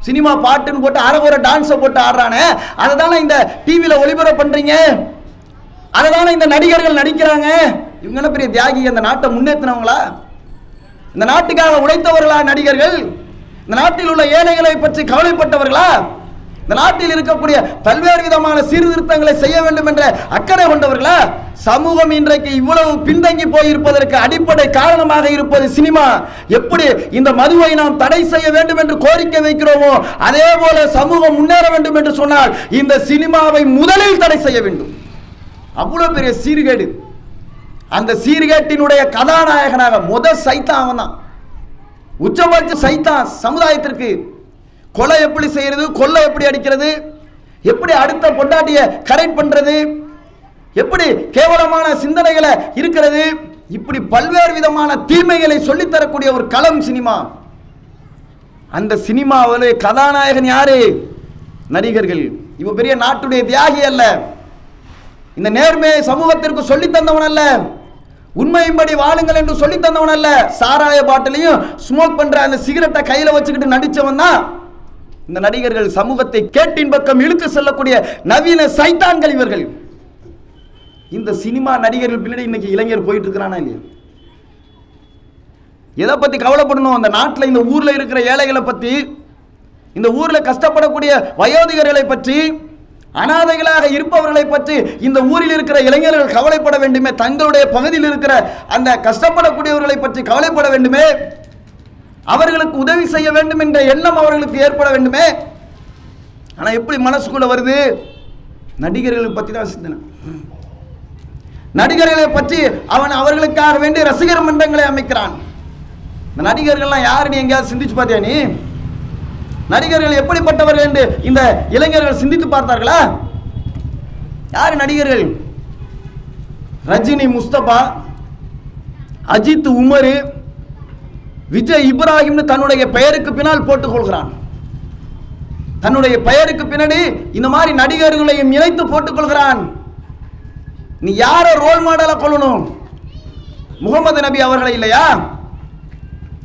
சினிமா பாட்டுன்னு போட்டு அரைகுறை டான்ஸை போட்டு ஆடுறானே. அதை தானே இந்த டிவியில் ஒளிபரப்பு பண்ணுறீங்க அதை தானே இந்த நடிகர்கள் நடிக்கிறாங்க? இவங்க பெரிய தியாகி அந்த நாட்டை முன்னேற்றினவங்களா இந்த நாட்டுக்காக உழைத்தவர்களா நடிகர்கள்? இந்த நாட்டில் உள்ள ஏழைகளை பற்றி கவலைப்பட்டவர்களா? இந்த நாட்டில் இருக்கக்கூடிய பல்வேறு விதமான சீர்திருத்தங்களை செய்ய வேண்டும் என்ற அக்கறை கொண்டவர்களா? சமூகம் இன்றைக்கு இவ்வளவு பின்தங்கி போயிருப்பதற்கு அடிப்படை காரணமாக இருப்பது சினிமா. எப்படி இந்த மதுவை நாம் தடை செய்ய வேண்டும் என்று கோரிக்கை வைக்கிறோமோ அதே போல சமூகம் முன்னேற வேண்டும் என்று சொன்னால் இந்த சினிமாவை முதலில் தடை செய்ய வேண்டும். அவ்வளோ பெரிய சீர்கேடு. அந்த சீர்கேட்டினுடைய கதாநாயகனாக முத சைத்தான் அவன் தான். உச்சபட்ச சைத்தான் சமுதாயத்திற்கு கொலை எப்படி செய்யறது கொள்ளை எப்படி அடிக்கிறது எப்படி அடுத்த பொண்டாட்டியை கரெக்ட் பண்ணுறது எப்படி கேவலமான சிந்தனைகளை இருக்கிறது இப்படி பல்வேறு விதமான தீமைகளை சொல்லித் தரக்கூடிய ஒரு களம் சினிமா. அந்த சினிமாவில் கதாநாயகன் யாரு? நடிகர்கள். இவ பெரிய நாட்டுடைய தியாகி அல்ல. இந்த நேர்மையை சமூகத்திற்கு சொல்லி தந்தவன் அல்ல உண்மையின்படி வாழுங்கள் என்று சொல்லித் தந்தவன் அல்ல சாராய பாட்டிலையும் ஸ்மோக் பண்ற அந்த சிகரெட்டை கையில வச்சுக்கிட்டு நடிச்சவன் தான் இந்த நடிகர்கள் சமூகத்தை கேட்டின் பக்கம் இழுத்து செல்லக்கூடிய நவீன சைத்தான்கள் இவர்கள். இந்த சினிமா நடிகர்கள் பின்னாடி இன்னைக்கு இளைஞர் போயிட்டு இருக்கிறானா இல்லையா? எதை பத்தி கவலைப்படணும்? அந்த நாட்டில் இந்த ஊர்ல இருக்கிற ஏழைகளை பத்தி இந்த ஊர்ல கஷ்டப்படக்கூடிய வயோதிகர்களை பற்றி அனாதைகளாக இருப்பவர்களை பற்றி இந்த ஊரில் இருக்கிற இளைஞர்கள் கவலைப்பட வேண்டுமே தங்களுடைய பகுதியில் இருக்கிற அந்த கஷ்டப்படக்கூடியவர்களை பற்றி கவலைப்பட வேண்டுமே அவர்களுக்கு உதவி செய்ய வேண்டும் என்ற எண்ணம் அவர்களுக்கு ஏற்பட வேண்டுமே. ஆனால் எப்படி மனசுக்குள்ள வருது? நடிகர்களை பற்றி தான் சிந்தனை. நடிகர்களை பற்றி அவன் அவர்களுக்காக வேண்டி ரசிகர் மன்றங்களை அமைக்கிறான். இந்த நடிகர்கள்லாம் யாருன்னு எங்கேயாவது சிந்திச்சு பார்த்தியா நீ? நடிகர்கள் எப்படிப்பட்டவர்கள் என்று இந்த இளைஞர்கள் சிந்தித்து பார்த்தார்களா? யார் நடிகர்கள்? ரஜினி முஸ்தபா அஜித் உமரு விஜய் இப்ராஹிம்னு தன்னுடைய பெயருக்கு பின்னால் போட்டுக் கொள்கிறான் தன்னுடைய பெயருக்கு பின்னாடி இந்த மாதிரி நடிகர்களையும் இணைத்து போட்டுக் கொள்கிறான் நீ யாரை ரோல் மாடலை கொள்ளணும் முகமது நபி அவர்களை இல்லையா?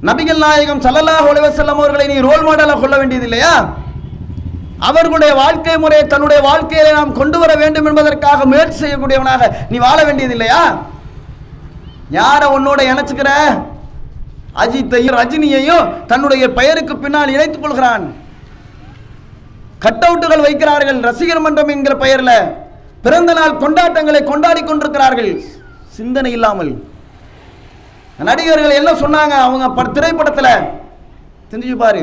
நபிகள் நாயகம் சல்லல்லா அலைஹி அவர்களை நீ ரோல் மாடலாக கொள்ள வேண்டியது இல்லையா அவர்களுடைய வாழ்க்கை முறையை தன்னுடைய வாழ்க்கையில நாம் கொண்டு வர வேண்டும் என்பதற்காக முயற்சி செய்யக்கூடியவனாக நீ வாழ வேண்டியது இல்லையா யாரை உன்னோட இணைச்சுக்கிற? அஜித்தையும் ரஜினியையும் தன்னுடைய பெயருக்கு பின்னால் இணைத்துக் கொள்கிறான். கட் அவுட்டுகள் வைக்கிறார்கள் ரசிகர் மன்றம் என்கிற பெயரில். பிறந்த நாள் கொண்டாட்டங்களை கொண்டாடி கொண்டிருக்கிறார்கள். சிந்தனை இல்லாமல். நடிகர்கள் என்ன சொன்னாங்க? அவங்க பட திரைப்படத்தில் தெரிஞ்சு பாரு.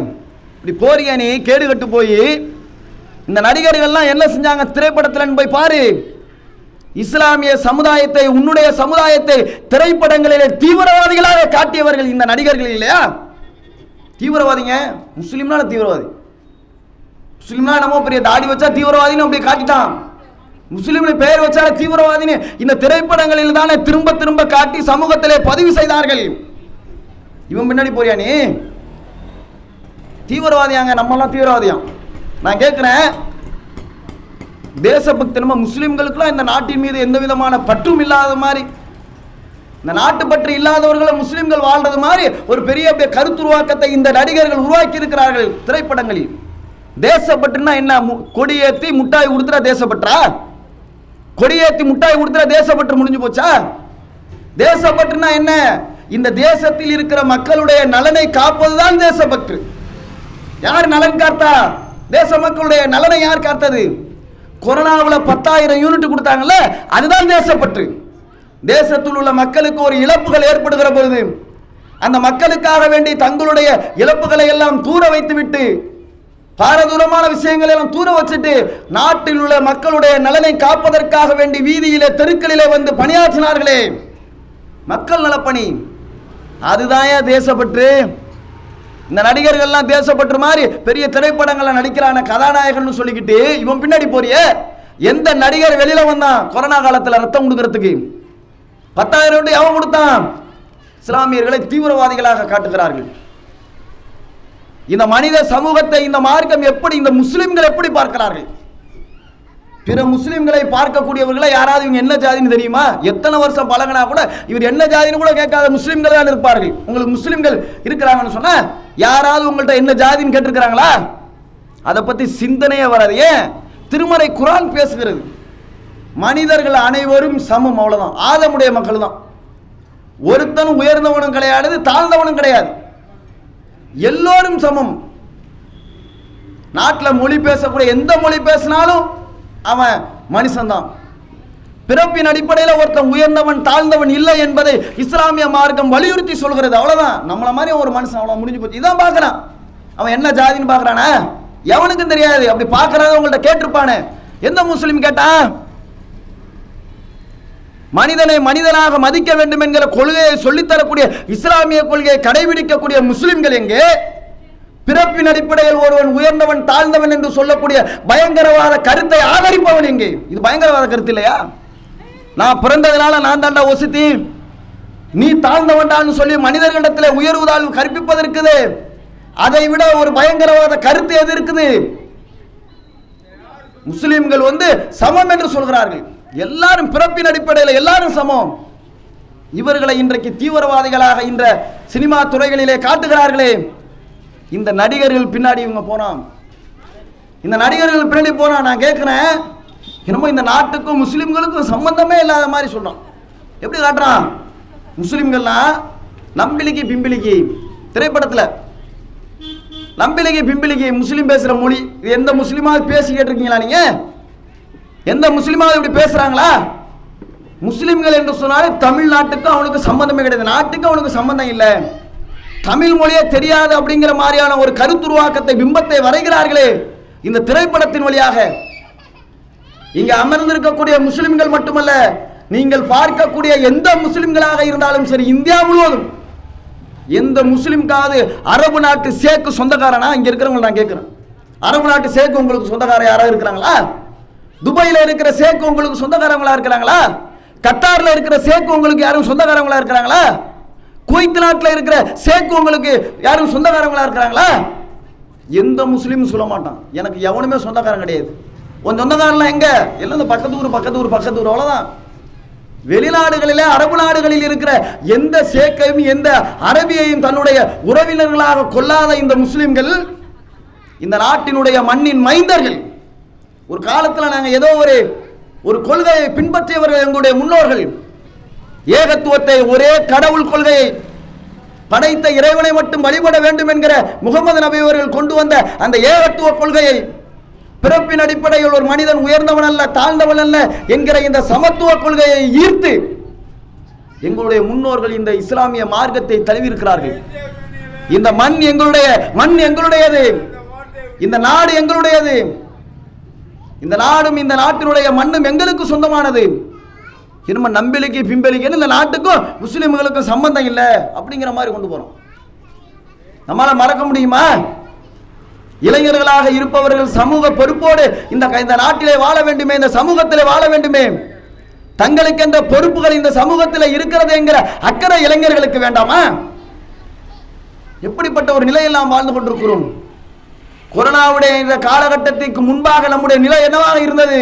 இப்படி போறிய நீ கேடு கட்டு போய். இந்த நடிகர்கள்லாம் என்ன செஞ்சாங்க? திரைப்படத்தில் போய் பாரு. இஸ்லாமிய சமுதாயத்தை உன்னுடைய சமுதாயத்தை திரைப்படங்களிலே தீவிரவாதிகளாக காட்டியவர்கள் இந்த நடிகர்கள் இல்லையா? தீவிரவாதிங்க? முஸ்லீம்னால தீவிரவாதி. முஸ்லீம்னா நம்ம பெரிய தாடி வச்சா தீவிரவாதின்னு அப்படி காட்டிட்டான். முஸ்லீம்னு பெயர் வச்சால தீவிரவாதின்னு இந்த திரைப்படங்களில் தானே திரும்ப திரும்ப காட்டி சமூகத்திலே பதிவு செய்தார்கள். இவன் பின்னாடி போறியா நீ? தீவிரவாதியாங்க நம்மளாம் தீவிரவாதியாம். நான் கேட்குறேன் தேசபக்தி நம்ம முஸ்லீம்களுக்குலாம் இந்த நாட்டின் மீது எந்த விதமான பற்றும் இல்லாத மாதிரி இந்த நாட்டு பற்று இல்லாதவர்களும் முஸ்லீம்கள் வாழ்றது மாதிரி ஒரு பெரிய பெரிய கருத்துருவாக்கத்தை இந்த நடிகர்கள் உருவாக்கி இருக்கிறார்கள் திரைப்படங்களில். தேசப்பற்றுனா என்ன? மு- முட்டாய் கொடுத்துட்டா தேசப்பற்றா கொடியேற்றி முட்டாய் கொடுத்துற தேசப்பற்று முடிஞ்சு போச்சா? தேசப்பற்றுனா என்ன? இந்த தேசத்தில் இருக்கிற மக்களுடைய நலனை காப்பதுதான் தேசப்பற்று. யார் நலன் காத்தா? தேச மக்களுடைய நலனை யார் காத்தது? கொரோனாவில் பத்தாயிரம் யூனிட் கொடுத்தாங்கல்ல அதுதான் தேசப்பற்று. தேசத்தில் உள்ள மக்களுக்கு ஒரு இழப்புகள் ஏற்படுகிற பொழுது அந்த மக்களுக்காக வேண்டி தங்களுடைய இழப்புகளை எல்லாம் தூர வைத்துவிட்டு பாரதூரமான விஷயங்களை எல்லாம் தூர வச்சுட்டு நாட்டில் உள்ள மக்களுடைய நலனை காப்பதற்காக வேண்டி வீதியிலே தெருக்களிலே வந்து பணியாற்றினார்களே. மக்கள் நலப்பணி. அதுதான் தேசப்பற்று. இந்த நடிகர்கள்லாம் தேசப்பற்று மாதிரி பெரிய திரைப்படங்களில் நடிக்கிறான கதாநாயகன் சொல்லிக்கிட்டு இவன் பின்னாடி போறிய. எந்த நடிகர் வெளியில வந்தான் கொரோனா காலத்துல ரத்தம் கொடுக்கறதுக்கு? பத்தாயிரம் ரூபாய் எவன் கொடுத்தான். இஸ்லாமியர்களை தீவிரவாதிகளாக காட்டுகிறார்கள். இந்த மனித சமூகத்தை இந்த மார்க்கம் எப்படி இந்த முஸ்லிம்கள் எப்படி பார்க்கிறார்கள்? பிற முஸ்லிம்களை பார்க்கக்கூடியவர்களை யாராவது இவங்க என்ன ஜாதின்னு தெரியுமா? எத்தனை வருஷம் பழகினா கூட இவர் என்ன ஜாதின்னு கூட கேட்காத முஸ்லிம்கள் தான் இருப்பார்கள். உங்களுக்கு முஸ்லிம்கள் இருக்கிறாங்கன்னு சொன்னா யாராவது உங்கள்ட்ட என்ன ஜாதின்னு கேட்டிருக்கிறாங்களா? அதை பத்தி சிந்தனையே வராது. ஏன்? திருமறை குரான் பேசுகிறது. மனிதர்கள் அனைவரும் சமம் அவ்வளவுதான். ஆதமுடைய மக்கள் தான். ஒருத்தனும் உயர்ந்தவனும் கிடையாது தாழ்ந்தவனும் கிடையாது. எல்லோரும் சமம். நாட்டில் மொழி பேசக்கூடிய எந்த மொழி பேசினாலும் அவன் மனுஷன்தான். பிறப்பின் அடிப்படையில் ஒருத்தன் உயர்ந்தவன் தாழ்ந்தவன் இல்லை என்பதை இஸ்லாமிய மார்க்கம் வலியுறுத்தி சொல்கிறது. அவ்வளோதான் நம்மளை மாதிரி ஒரு மனுஷன் அவ்வளோ முடிஞ்சு போச்சு. இதான் பார்க்குறான். அவன் என்ன ஜாதின்னு பார்க்குறானா? எவனுக்கும் தெரியாது. அப்படி பார்க்குறத உங்கள்கிட்ட கேட்டிருப்பானே. எந்த முஸ்லீம் கேட்டான் மனிதனை மனிதனாக மதிக்க வேண்டும் என்கிற கொள்கையை சொல்லித்தரக்கூடிய இஸ்லாமிய கொள்கையை கடைபிடிக்கக்கூடிய முஸ்லிம்கள் எங்கே? பிறப்பின் அடிப்படையில் ஒருவன் உயர்ந்தவன் தாழ்ந்தவன் என்று சொல்லக்கூடிய பயங்கரவாத கருத்தை ஆதரிப்பவன் எங்கே? இது பயங்கரவாத கருத்து இல்லையா? நான் பிறந்ததுனால நான் தாண்டா ஒசித்தி நீ தாழ்ந்தவன்டான்னு சொல்லி மனிதர்களிடத்தில் உயர்வுதால் கற்பிப்பதற்குது. அதை விட ஒரு பயங்கரவாத கருத்து எது இருக்குது? முஸ்லிம்கள் வந்து சமம் என்று சொல்கிறார்கள். எல்லாரும் பிறப்பின் அடிப்படையில் எல்லாரும் சமம். இவர்களை இன்றைக்கு தீவிரவாதிகளாக இந்த சினிமா துறைகளிலே காட்டுகிறார்களே. இந்த நடிகர்கள் பின்னாடி இவங்க போனான். இந்த நடிகர்கள் பின்னாடி போனா நான் கேட்குறேன் என்னமோ இந்த நாட்டுக்கும் முஸ்லிம்களுக்கும் சம்பந்தமே இல்லாத மாதிரி சொல்றான். எப்படி காட்டுறான்? முஸ்லீம்கள்லாம் நம்பிலிக்கு பிம்பிலிக்கு. திரைப்படத்தில் நம்பிலிக்கு பிம்பிலிக்கு முஸ்லீம் பேசுகிற மொழி. இது எந்த முஸ்லீமாக பேசிக்கிட்டு இருக்கீங்களா நீங்கள் எந்த முஸ்லீமாவது இப்படி பேசுறாங்களா? முஸ்லிம்கள் என்று சொன்னாலே தமிழ்நாட்டுக்கும் அவனுக்கு சம்பந்தமே கிடையாது. நாட்டுக்கும் அவனுக்கு சம்பந்தம் இல்லை. தமிழ் மொழியே தெரியாது அப்படிங்கிற மாதிரியான ஒரு கருத்துருவாக்கத்தை பிம்பத்தை வரைகிறார்களே இந்த திரைப்படத்தின் வழியாக. இங்க அமர்ந்திருக்கக்கூடிய முஸ்லிம்கள் மட்டுமல்ல நீங்கள் பார்க்கக்கூடிய எந்த முஸ்லிம்களாக இருந்தாலும் சரி இந்தியா முழுவதும் எந்த முஸ்லிம்காவது அரபு நாட்டு சேக்கு சொந்தக்காரனா? இங்க இருக்கிறவங்க நான் கேட்கிறேன். அரபு நாட்டு சேக்கு உங்களுக்கு சொந்தக்காரன் யாராவது இருக்கிறாங்களா? துபாயில் இருக்கிற சேக்கு உங்களுக்கு சொந்தக்காரங்களா இருக்கிறாங்களா? கத்தாரில் இருக்கிற சேக்கு உங்களுக்கு யாரும் சொந்தக்காரங்களா இருக்கிறாங்களா? குவைத் நாட்டில் இருக்கிற சேக்கு உங்களுக்கு யாரும் சொந்தக்காரங்களா இருக்கிறாங்களா? எந்த முஸ்லீமும் சொல்ல மாட்டான். எனக்கு எவனுமே சொந்தக்காரன் கிடையாது. உன் சொந்தக்காரன்லாம் எங்க? எல்லாம் இந்த பக்கத்து ஊர் பக்கத்து ஊர் பக்கத்து ஊர் அவ்வளோதான் வெளிநாடுகளிலே அரபு நாடுகளில் இருக்கிற எந்த சேக்கையும் எந்த அரபியையும் தன்னுடைய உறவினர்களாக கொள்ளாத இந்த முஸ்லிம்கள் இந்த நாட்டினுடைய மண்ணின் மைந்தர்கள். ஒரு காலத்தில் நாங்கள் ஏதோ ஒரு ஒரு கொள்கையை பின்பற்றியவர்கள் எங்களுடைய முன்னோர்கள். ஏகத்துவத்தை ஒரே கடவுள் கொள்கையை படைத்த இறைவனை மட்டும் வழிபட வேண்டும் என்கிற முகமது நபி அவர்கள் கொண்டு வந்த அந்த ஏகத்துவ கொள்கையை பிறப்பின் அடிப்படையில் ஒரு மனிதன் உயர்ந்தவன் அல்ல தாழ்ந்தவன் அல்ல என்கிற இந்த சமத்துவ கொள்கையை ஈர்த்து எங்களுடைய முன்னோர்கள் இந்த இஸ்லாமிய மார்க்கத்தை தழுவியிருக்கிறார்கள். இந்த மண் எங்களுடைய மண் எங்களுடையது. இந்த நாடு எங்களுடையது. இந்த நாடும் இந்த நாட்டினுடைய மண்ணும் எங்களுக்கு சொந்தமானது. இரும நம்பிலிக்கு பிம்பலிக்கு இந்த நாட்டுக்கும் முஸ்லீம்களுக்கும் சம்பந்தம் இல்லை அப்படிங்கிற மாதிரி கொண்டு போறோம். நம்மளால மறக்க முடியுமா? இளைஞர்களாக இருப்பவர்கள் சமூக பொறுப்போடு இந்த இந்த நாட்டிலே வாழ வேண்டுமே இந்த சமூகத்திலே வாழ வேண்டுமே. தங்களுக்கு தங்களுக்கென்ற பொறுப்புகள் இந்த சமூகத்தில் இருக்கிறது என்கிற அக்கறை இளைஞர்களுக்கு வேண்டாமா? எப்படிப்பட்ட ஒரு நிலையில் நாம் வாழ்ந்து கொண்டிருக்கிறோம்? கொரோனாவுடைய இந்த காலகட்டத்திற்கு முன்பாக நம்முடைய நிலை என்னவாக இருந்தது?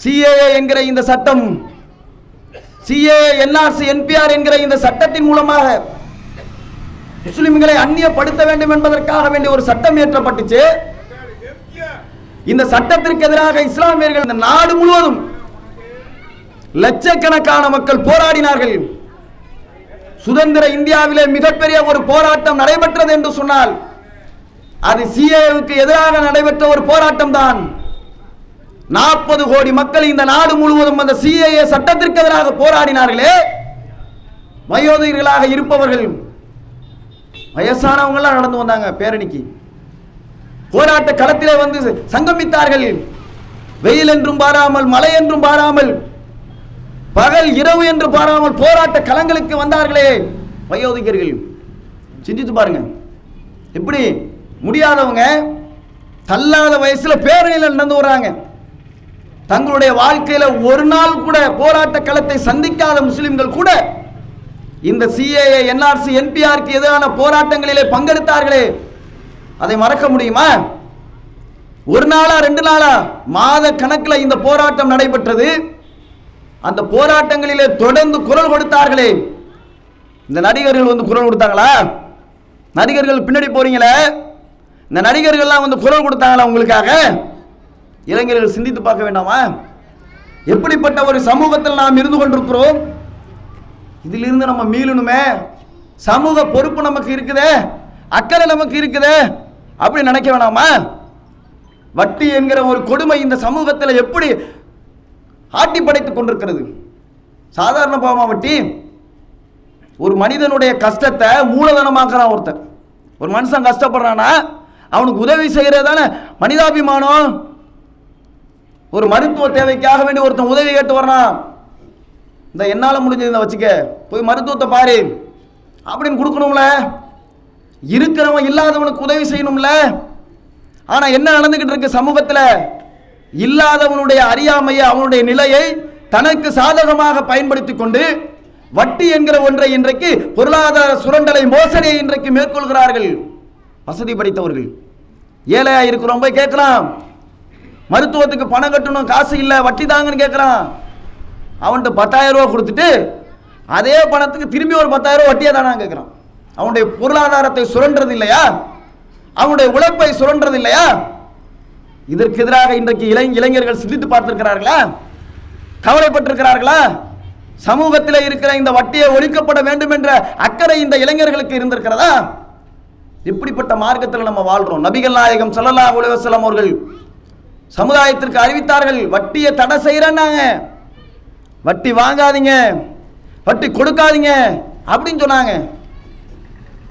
சிஏஏ என்கிற இந்த சட்டம் சிஏ என்ஆர்சி என்பிஆர் என்கிற இந்த சட்டத்தின் மூலமாக முஸ்லிம்களை அந்நியப்படுத்த வேண்டும் என்பதற்காக வேண்டிய ஒரு சட்டம் இயற்றப்பட்டுச்சு இந்த சட்டத்திற்கு எதிராக இஸ்லாமியர்கள் இந்த நாடு முழுவதும் லட்சக்கணக்கான மக்கள் போராடினார்கள். சுதந்திர இந்தியாவிலே மிகப்பெரிய ஒரு போராட்டம் நடைபெற்றது என்று சொன்னால் அது சிஏவுக்கு எதிராக நடைபெற்ற ஒரு போராட்டம் தான் நாற்பது கோடி மக்கள் இந்த நாடு முழுவதும் அந்த சிஏஏ சட்டத்திற்கு எதிராக போராடினார்களே. வயோதிகர்களாக இருப்பவர்கள் வயசானவங்களாம் நடந்து வந்தாங்க பேரணிக்கு. போராட்ட களத்திலே வந்து சங்கமித்தார்கள். வெயில் என்றும் பாராமல் மழை என்றும் பாராமல் பகல் இரவு என்று பாராமல் போராட்ட களங்களுக்கு வந்தார்களே வயோதிகர்கள். சிந்தித்து பாருங்க. எப்படி? முடியாதவங்க தள்ளாத வயசுல பேரணியில் நடந்து வர்றாங்க. தங்களுடைய வாழ்க்கையில ஒரு நாள் கூட போராட்ட களத்தை சந்திக்காத முஸ்லிம்கள் கூட இந்த சிஏஏ என்ஆர்சி என்பிஆருக்கு எதிரான போராட்டங்களிலே பங்கெடுத்தார்களே. அதை மறக்க முடியுமா? ஒரு நாளா ரெண்டு நாளா மாத கணக்கில் இந்த போராட்டம் நடைபெற்றது. அந்த போராட்டங்களிலே தொடர்ந்து குரல் கொடுத்தார்களே. இந்த நடிகர்கள் வந்து குரல் கொடுத்தாங்களா? நடிகர்கள் பின்னாடி போறீங்களே. இந்த நடிகர்கள்லாம் வந்து குரல் கொடுத்தாங்களா உங்களுக்காக? இளைஞர்கள் சிந்தித்து பார்க்க வேண்டாமா? எப்படிப்பட்ட ஒரு சமூகத்தில் நாம் இருந்து கொண்டிருக்கிறோம்? இதிலிருந்து நம்ம மீளணுமே சமூக பொறுப்பு நமக்கு இருக்குதே. அக்கறை நமக்கு இருக்குதே. அப்படி நினைக்க வேணாமா? வட்டி என்கிற ஒரு கொடுமை இந்த சமூகத்தில் எப்படி ஆட்டி படைத்துக் கொண்டிருக்கிறது? சாதாரண பாவமா வட்டி? ஒரு மனிதனுடைய கஷ்டத்தை மூலதனமாக்குறான் ஒருத்தன். ஒரு மனுஷன் கஷ்டப்படுறான்னா அவனுக்கு உதவி செய்யறதான மனிதாபிமானம் ஒரு மருத்துவ தேவைக்காக வேண்டி ஒருத்தன் உதவி கேட்டு வர்றான். இந்த என்னால் முடிஞ்சது இந்த வச்சுக்க. போய் மருத்துவத்தை பாரு. அப்படின்னு கொடுக்கணும்ல. இருக்கிறவன் இல்லாதவனுக்கு உதவி செய்யணும்ல. ஆனால் என்ன நடந்துக்கிட்டு இருக்கு சமூகத்தில்? இல்லாதவனுடைய அறியாமையை அவனுடைய நிலையை தனக்கு சாதகமாக பயன்படுத்தி கொண்டு வட்டி என்கிற ஒன்றை இன்றைக்கு பொருளாதார சுரண்டலை மோசடியை இன்றைக்கு மேற்கொள்கிறார்கள். வசதி படைத்தவர்கள். ஏழையா இருக்கிறோம் போய் கேட்கலாம். மருத்துவத்துக்கு பணம் கட்டணும் காசு இல்லை வட்டி தாங்கன்னு கேட்குறான் அவன்கிட்ட பத்தாயிரம் ரூபா கொடுத்துட்டு அதே பணத்துக்கு திரும்பி ஒரு பத்தாயிரம் ரூபா வட்டியை தானே கேட்குறான். அவனுடைய பொருளாதாரத்தை சுரண்டது இல்லையா? அவனுடைய உழைப்பை சுரண்டது இல்லையா? இதற்கு எதிராக இன்றைக்கு இளை இளைஞர்கள் சிந்தித்து பார்த்திருக்கிறார்களா? கவலைப்பட்டிருக்கிறார்களா? சமூகத்தில் இருக்கிற இந்த வட்டியை ஒழிக்கப்பட வேண்டும் என்ற அக்கறை இந்த இளைஞர்களுக்கு இருந்திருக்கிறதா? இப்படிப்பட்ட மார்க்கத்தில் நம்ம வாழ்றோம்? நபிகள் நாயகம் சல்லல்லா அலைஹி அவர்கள் சமுதாயத்திற்கு அறிவித்தார்கள் வட்டியை தடை செய்கிறேன்னாங்க வட்டி வாங்காதீங்க. வட்டி கொடுக்காதீங்க. அப்படின்னு சொன்னாங்க.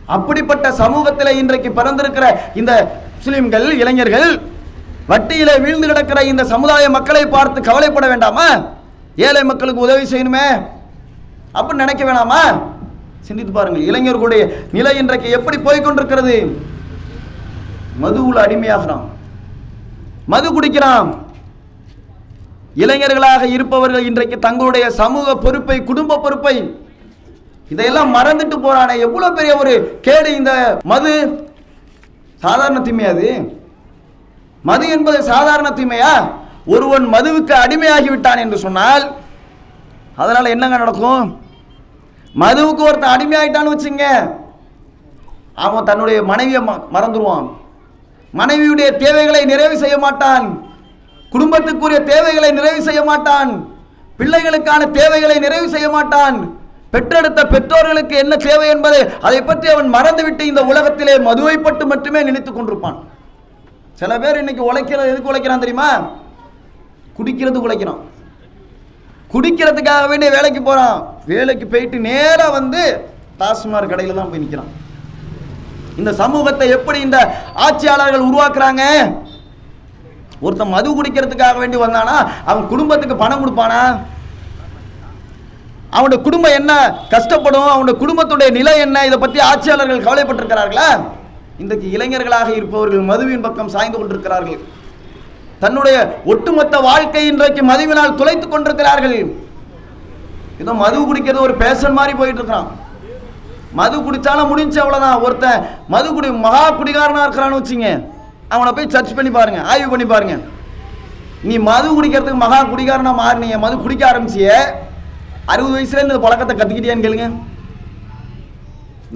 அப்படிப்பட்ட சமூகத்தில் இன்றைக்கு பிறந்திருக்கிற இந்த முஸ்லீம்கள் இளைஞர்கள் வட்டியில் வீழ்ந்து கிடக்கிற இந்த சமுதாய மக்களை பார்த்து கவலைப்பட வேண்டாமா? ஏழை மக்களுக்கு உதவி செய்யணுமே? அப்படின்னு நினைக்க வேணாமா? சிந்தித்து பாருங்கள். இளைஞர்களுடைய நிலை இன்றைக்கு எப்படி போய்கொண்டிருக்கிறது மதுவுல அடிமையாகிறான். மது குடிக்கிறான். இளைஞர்களாக இருப்பவர்கள் இன்றைக்கு தங்களுடைய சமூக பொறுப்பை குடும்ப பொறுப்பை இதையெல்லாம் மறந்துட்டு போறானே. எவ்வளவு பெரிய ஒரு கேடு இந்த மது. சாதாரண தீமையா அது. மது என்பது சாதாரண தீமையா? ஒருவன் மதுவுக்கு அடிமையாகி விட்டான் என்று சொன்னால் அதனால் என்னங்க நடக்கும்? மதுவுக்கு ஒருத்தன் அடிமையாயிட்டான்னு வச்சுங்க. அவன் தன்னுடைய மனைவியை ம- மறந்துடுவான் மனைவியுடைய தேவைகளை நிறைவு செய்ய மாட்டான். குடும்பத்துக்குரிய தேவைகளை நிறைவு செய்ய மாட்டான். பிள்ளைகளுக்கான தேவைகளை நிறைவு செய்ய மாட்டான். பெற்றெடுத்த பெற்றோர்களுக்கு என்ன தேவை என்பதை அதை பற்றி அவன் மறந்துவிட்டு இந்த உலகத்திலே மதுவை பட்டு மட்டுமே நினைத்துக் கொண்டிருப்பான். சில பேர் இன்னைக்கு உழைக்கிறது எதுக்கு உழைக்கிறான் தெரியுமா? குடிக்கிறதுக்கு உழைக்கிறான். குடிக்கிறதுக்காக வேண்டிய வேலைக்கு போகிறான் வேலைக்கு போயிட்டு நேராக வந்து டாஸ்மார் கடையில் தான் போய் நிற்கிறான் இந்த சமூகத்தை எப்படி இந்த ஆட்சியாளர்கள் உருவாக்குறாங்க? ஒருத்தன் மது குடிக்கிறதுக்காக வேண்டி வந்தானா? அவன் குடும்பத்துக்கு பணம் கொடுப்பானா? அவனுடைய குடும்பம் என்ன? கஷ்டப்படும். அவனுடைய குடும்பத்துடைய நிலை என்ன? இதை பற்றி ஆட்சியாளர்கள் கவலைப்பட்டிருக்கிறார்களா? இன்றைக்கு இளைஞர்களாக இருப்பவர்கள் மதுவின் பக்கம் சாய்ந்து கொண்டிருக்கிறார்கள். தன்னுடைய ஒட்டுமொத்த வாழ்க்கை இன்றைக்கு மதுவினால் துளைத்துக் கொண்டிருக்கிறார்கள். ஏதோ மது குடிக்கிறது ஒரு பேஷன் மாதிரி போயிட்டு இருக்கிறான் மது குடிச்சாலும் முடிஞ்சு அவ்வளோதான் ஒருத்தன் மது குடி மகா குடிகாரனா இருக்கிறான்னு வச்சுங்க அவனை போய் சர்ச் பண்ணி பாருங்க ஆய்வு பண்ணி பாருங்க. நீ மது குடிக்கிறதுக்கு மகா குடிகாரனா மாறினீங்க மது குடிக்க ஆரம்பிச்சிய அறுபது வயசுல இந்த பழக்கத்தை கத்துக்கிட்டியான்னு கேளுங்க.